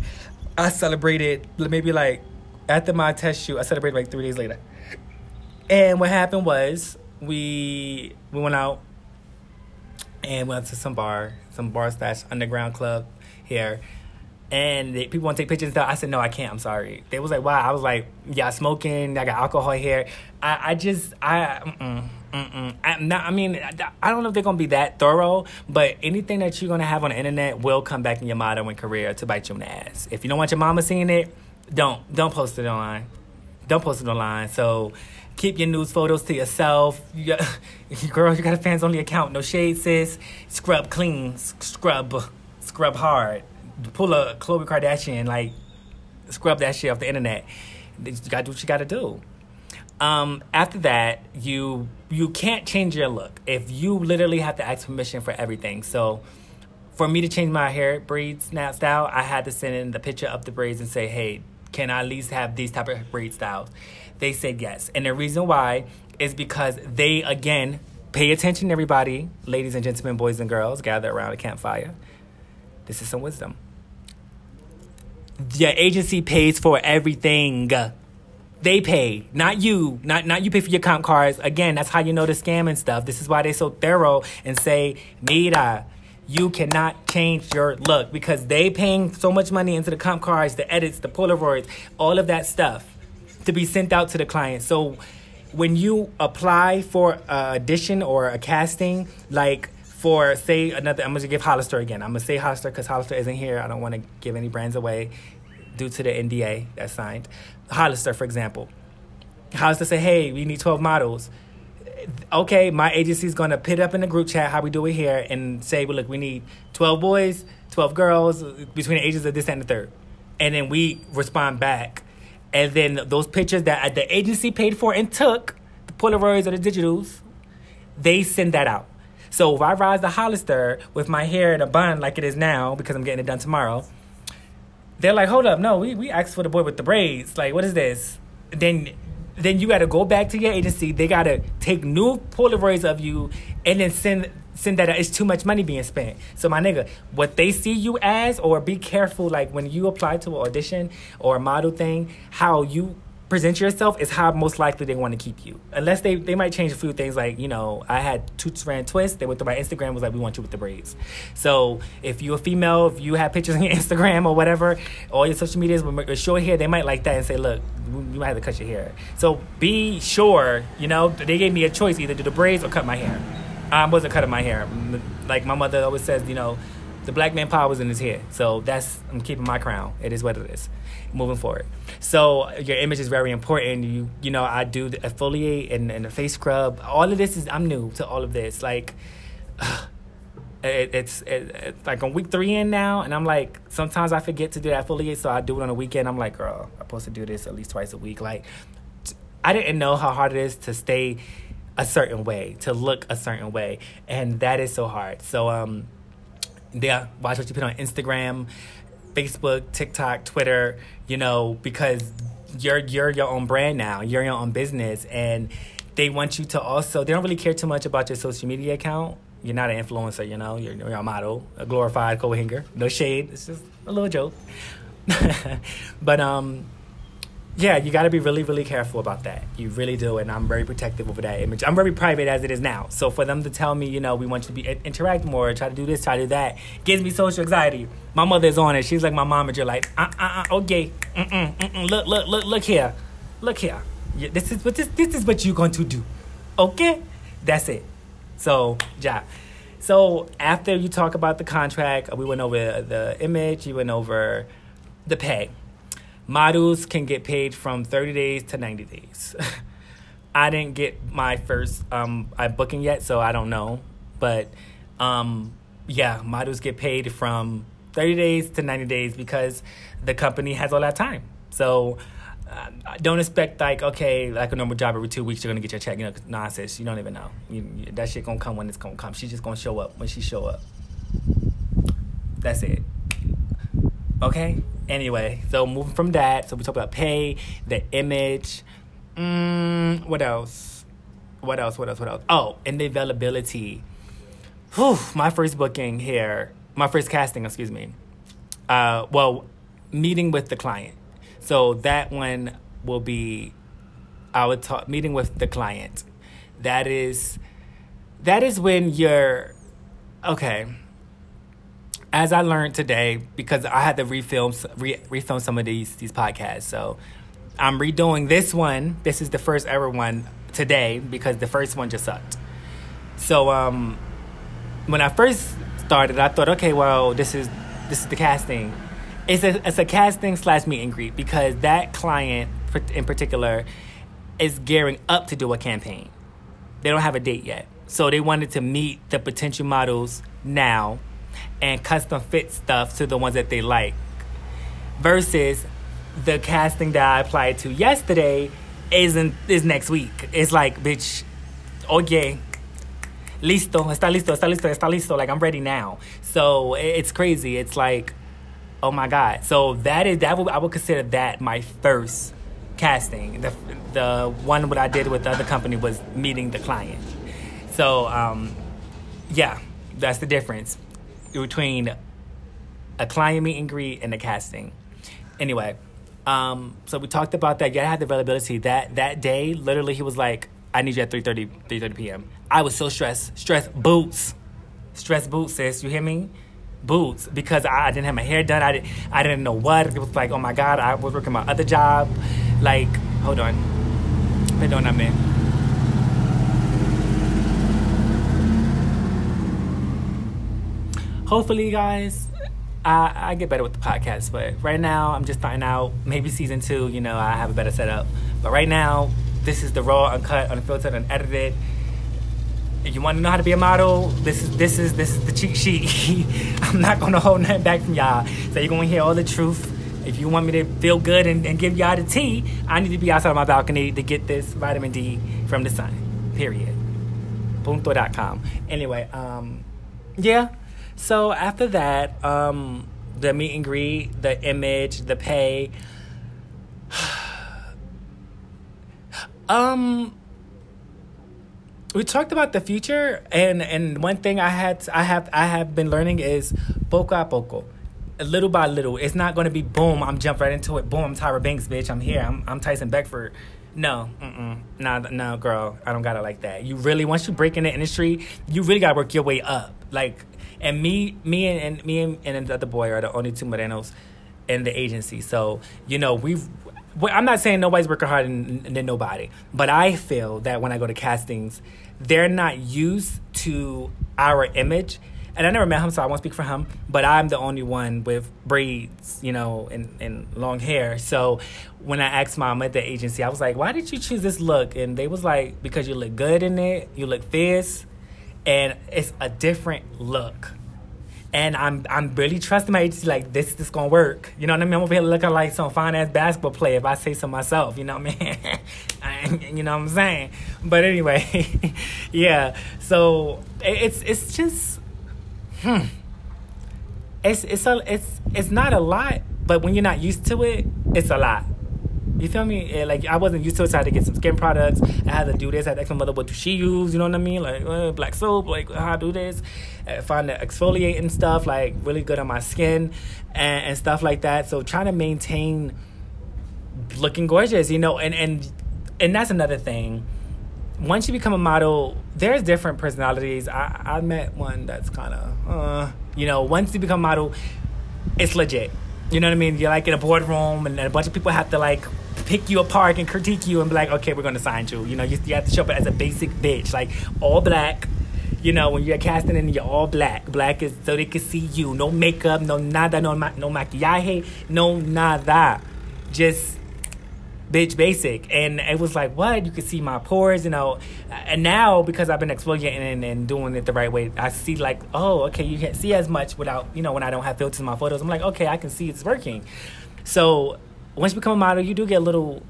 I celebrated maybe like after my test shoot, I celebrated like three days later. And what happened was we we went out and went to some bar, some bar slash underground club here and they, people want to take pictures and stuff. I said, no, I can't. I'm sorry. They was like, why? I was like, yeah, smoking. I got alcohol here. I, I just, I, mm-mm, mm-mm. I, not, I mean, I don't know if they're to be that thorough, but anything that you're to have on the internet will come back in your modern career to bite you in the ass. If you don't want your mama seeing it, don't, don't post it online. Don't post it online. So keep your news photos to yourself. [LAUGHS] You got, girl, you got a fans only account. No shade, sis. Scrub clean. Scrub. Scrub hard pull a Khloe Kardashian, like scrub that shit off the internet. You gotta do what you gotta do. Um, after that, you you can't change your look if you literally have to ask permission for everything. So, for me to change my hair braids now style, I had to send in the picture of the braids and say, "Hey, can I at least have these type of braid styles?" They said yes, and the reason why is because they again pay attention, everybody, ladies and gentlemen, boys and girls, gather around a campfire. This is some wisdom. Your agency pays for everything. They pay, not you. Not not you pay for your comp cards. Again, that's how you know the scam and stuff. This is why they're so thorough and say, Mira, you cannot change your look because they paying so much money into the comp cards, the edits, the Polaroids, all of that stuff to be sent out to the client. So when you apply for a audition or a casting, like for say another, I'm gonna give Hollister again. I'm gonna say Hollister because Hollister isn't here. I don't want to give any brands away due to the NDA that's signed. Hollister, for example, Hollister say, "Hey, we need 12 models." Okay, my agency's gonna pit up in the group chat how we do it here and say, "Well, look, we need 12 boys, 12 girls between the ages of this and the third. and then we respond back, and then those pictures that the agency paid for and took, the Polaroids or the digitals, they send that out. So if I rise the Hollister with my hair in a bun like it is now because I'm getting it done tomorrow they're like, hold up, no, we, we asked for the boy with the braids. Like, what is this? Then then you got to go back to your agency. They got to take new Polaroids of you and then send send that. Out. It's too much money being spent. So my nigga, what they see you as, or be careful. Like when you apply to an audition or a model thing, how you present yourself is how most likely they want to keep you. Unless they, they might change a few things. Like, you know, I had two strand twist. They went to my Instagram, was like, we want you with the braids. So if you're a female, if you have pictures on your [LAUGHS] Instagram or whatever, all your social medias with short hair, they might like that and say, look, you might have to cut your hair. So be sure, you know, they gave me a choice either do the braids or cut my hair. I wasn't cutting my hair. Like my mother always says, you know, the black man power was in his hair. So that's, I'm keeping my crown. It is what it is moving forward. So your image is very important. You you know I do the exfoliate and, and the face scrub. All of this is I'm new to all of this. Like [SIGHS] it, it's it, it's like on week three in now, and I'm like sometimes I forget to do that exfoliate, so I do it on the weekend. I'm like, girl, I'm supposed to do this at least twice a week. Like I didn't know how hard it is to stay a certain way, to look a certain way, and that is so hard. So um, yeah, watch what you put on Instagram. Facebook, TikTok, Twitter, you know, because you're you're your own brand now. You're your own business and they want you to also they don't really care too much about your social media account. You're not an influencer, you know, you're, you're a model, a glorified co hanger. No shade. It's just a little joke. [LAUGHS] but um yeah, you got to be really, really careful about that. You really do, and I'm very protective over that image. I'm very private as it is now. So for them to tell me, you know, we want you to be interact more, try to do this, try to do that, gives me social anxiety. My mother's on it. She's like my mom, and you're like, uh, uh, uh okay, mm-mm, mm-mm, look, look, look, look here, look here. Yeah, This is what this, this is what you're going to do, okay? That's it. So, yeah. So after you talk about the contract, we went over the image, you went over the pay models can get paid from 30 days to 90 days. [LAUGHS] I didn't get my first um, I'm booking yet, so I don't know. But um, yeah, models get paid from 30 days to 90 days because the company has all that time. So uh, don't expect like okay, like a normal job every two weeks you're gonna get your check. You know, nonsense. You don't even know. You, you, that shit gonna come when it's gonna come. She's just gonna show up when she show up. That's it. Okay. Anyway, so moving from that, so we talk about pay, the image. Mm, what else? What else? What else? What else? Oh, and the availability. Whew, my first booking here, my first casting, excuse me. Uh, well, meeting with the client. So that one will be our talk meeting with the client. That is that is when you're okay as I learned today, because I had to refilm re, refilm some of these these podcasts, so I'm redoing this one. This is the first ever one today because the first one just sucked. So um, when I first started, I thought, okay, well, this is this is the casting. It's a it's a casting slash meet and greet because that client in particular is gearing up to do a campaign. They don't have a date yet, so they wanted to meet the potential models now and custom fit stuff to the ones that they like. Versus the casting that I applied to yesterday isn't is next week. It's like, bitch, oye, listo, está listo, está listo, está listo. Like I'm ready now. So it's crazy. It's like, oh my god. So that is that. Would, I would consider that my first casting. The the one what I did with the other company was meeting the client. So um, yeah, that's the difference between a client meet and greet and a casting. Anyway, um, so we talked about that. Yeah, I had the availability that that day. Literally, he was like, "I need you at 3.30, 3.30 p.m." I was so stressed. Stress boots, stress boots, sis. You hear me? Boots because I, I didn't have my hair done. I didn't. I didn't know what. It was like, oh my god, I was working my other job. Like, hold on, perdón, man. Hopefully, guys, I, I get better with the podcast, but right now I'm just starting out. Maybe season two, you know, I have a better setup. But right now, this is the raw, uncut, unfiltered, unedited. If you want to know how to be a model, this is this is this is the cheat sheet. [LAUGHS] I'm not gonna hold nothing back from y'all. So you're gonna hear all the truth. If you want me to feel good and, and give y'all the tea, I need to be outside my balcony to get this vitamin D from the sun. Period. Punto.com. Anyway, um, yeah. So after that, um, the meet and greet, the image, the pay. [SIGHS] um, we talked about the future, and and one thing I had I have I have been learning is poco a poco. Little by little, it's not going to be boom. I'm jump right into it. Boom, I'm Tyra Banks, bitch. I'm here. I'm, I'm Tyson Beckford. No, mm-mm. No, girl. I don't got it like that. You really, once you break in the industry, you really got to work your way up. Like, and me, me, and, and me and, and the other boy are the only two Morenos in the agency. So you know we've. Well, I'm not saying nobody's working harder than, than nobody, but I feel that when I go to castings, they're not used to our image. And I never met him, so I won't speak for him. But I'm the only one with braids, you know, and, and long hair. So when I asked mom at the agency, I was like, "Why did you choose this look?" And they was like, "Because you look good in it. You look fierce." And it's a different look. And I'm I'm really trusting my agency like this is gonna work. You know what I mean? I'm over here looking like some fine ass basketball player if I say so myself, you know what I mean? [LAUGHS] you know what I'm saying? But anyway, [LAUGHS] yeah. So it's it's just hmm. It's it's a it's it's not a lot, but when you're not used to it, it's a lot. You feel me? like I wasn't used to it, so I had to get some skin products. I had to do this. I had to ask my mother what do she use. You know what I mean? Like uh, black soap. Like how I do this. Uh, find the exfoliating stuff like really good on my skin and, and stuff like that. So trying to maintain looking gorgeous, you know, and and and that's another thing. Once you become a model, there's different personalities. I, I met one that's kind of, uh, you know, once you become a model, it's legit. You know what I mean? You're like in a boardroom, and a bunch of people have to like pick you apart and critique you and be like, okay, we're gonna sign you. You know, you, you have to show up as a basic bitch, like all black. You know, when you're casting and you're all black. Black is so they can see you. No makeup, no nada, no ma- no maquillaje, no nada. Just bitch basic. And it was like, what? You could see my pores, you know. And now, because I've been exfoliating and, and doing it the right way, I see like, oh, okay, you can't see as much without, you know, when I don't have filters in my photos. I'm like, okay, I can see it's working. So once you become a model, you do get a little,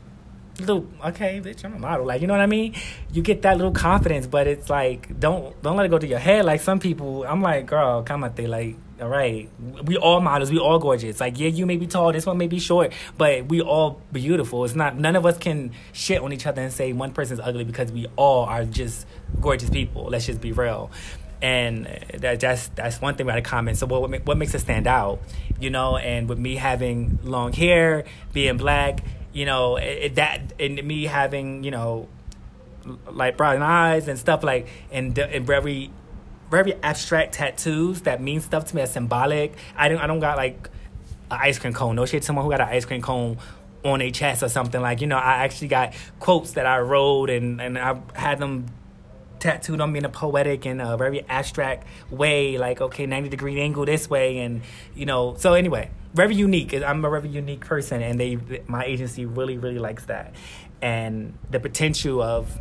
little okay, bitch, I'm a model. Like you know what I mean? You get that little confidence, but it's like don't don't let it go to your head. Like some people, I'm like, girl, come on, they like. All right, we all models, we all gorgeous. Like, yeah, you may be tall, this one may be short, but we all beautiful. It's not none of us can shit on each other and say one person's ugly because we all are just gorgeous people. Let's just be real and that, that's that's one thing about a comment. So what what makes it stand out, you know? And with me having long hair, being black, you know, it, that and me having you know, like brown eyes and stuff like and and very very abstract tattoos that mean stuff to me as symbolic. I don't I don't got like an ice cream cone. No shit, someone who got an ice cream cone on a chest or something like you know. I actually got quotes that I wrote and and I had them tattooed on me in a poetic and a very abstract way, like okay, ninety degree angle this way, and you know. So anyway, very unique. I'm a very unique person, and they my agency really really likes that, and the potential of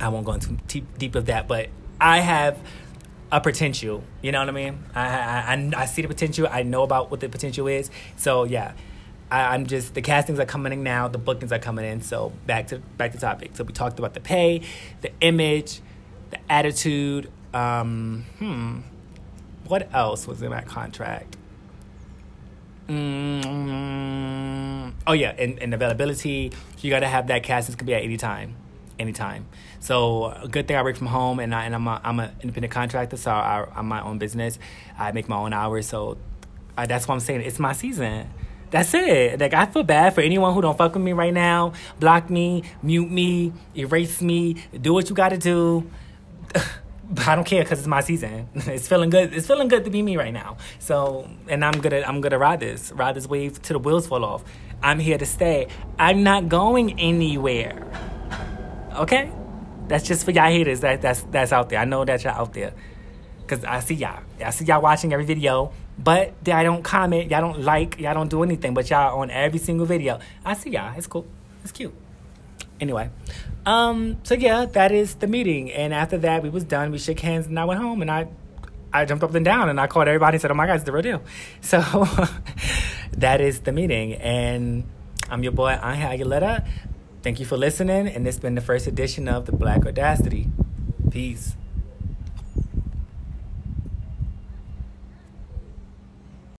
I won't go into deep, deep of that, but I have a potential. You know what I mean? I, I I see the potential. I know about what the potential is. So yeah, I, I'm just the castings are coming in now, the bookings are coming in. So back to back to topic. So we talked about the pay, the image, the attitude. Um, hmm, what else was in that contract? Mm, oh yeah, and, and availability. You got to have that castings can be at any time, anytime. So a good thing I work from home, and I and I'm a, I'm an independent contractor, so I, I'm my own business. I make my own hours, so uh, that's what I'm saying. It's my season. That's it. Like I feel bad for anyone who don't fuck with me right now. Block me, mute me, erase me. Do what you got to do. [SIGHS] I don't care because it's my season. [LAUGHS] It's feeling good. It's feeling good to be me right now. So, and I'm gonna I'm gonna ride this ride this wave till the wheels fall off. I'm here to stay. I'm not going anywhere. Okay, that's just for y'all haters. That that's that's out there. I know that y'all out there. Cause I see y'all. I see y'all watching every video, but y'all don't comment. Y'all don't like. Y'all don't do anything. But y'all on every single video. I see y'all. It's cool. It's cute. Anyway, um, so yeah, that is the meeting. And after that, we was done. We shook hands, and I went home. And I, I jumped up and down, and I called everybody and said, "Oh my God, it's the real deal." [LAUGHS] So [LAUGHS] that is the meeting. And I'm your boy Angel Aguilera. Thank you for listening. And this has been the first edition of the Black Audacity. Peace.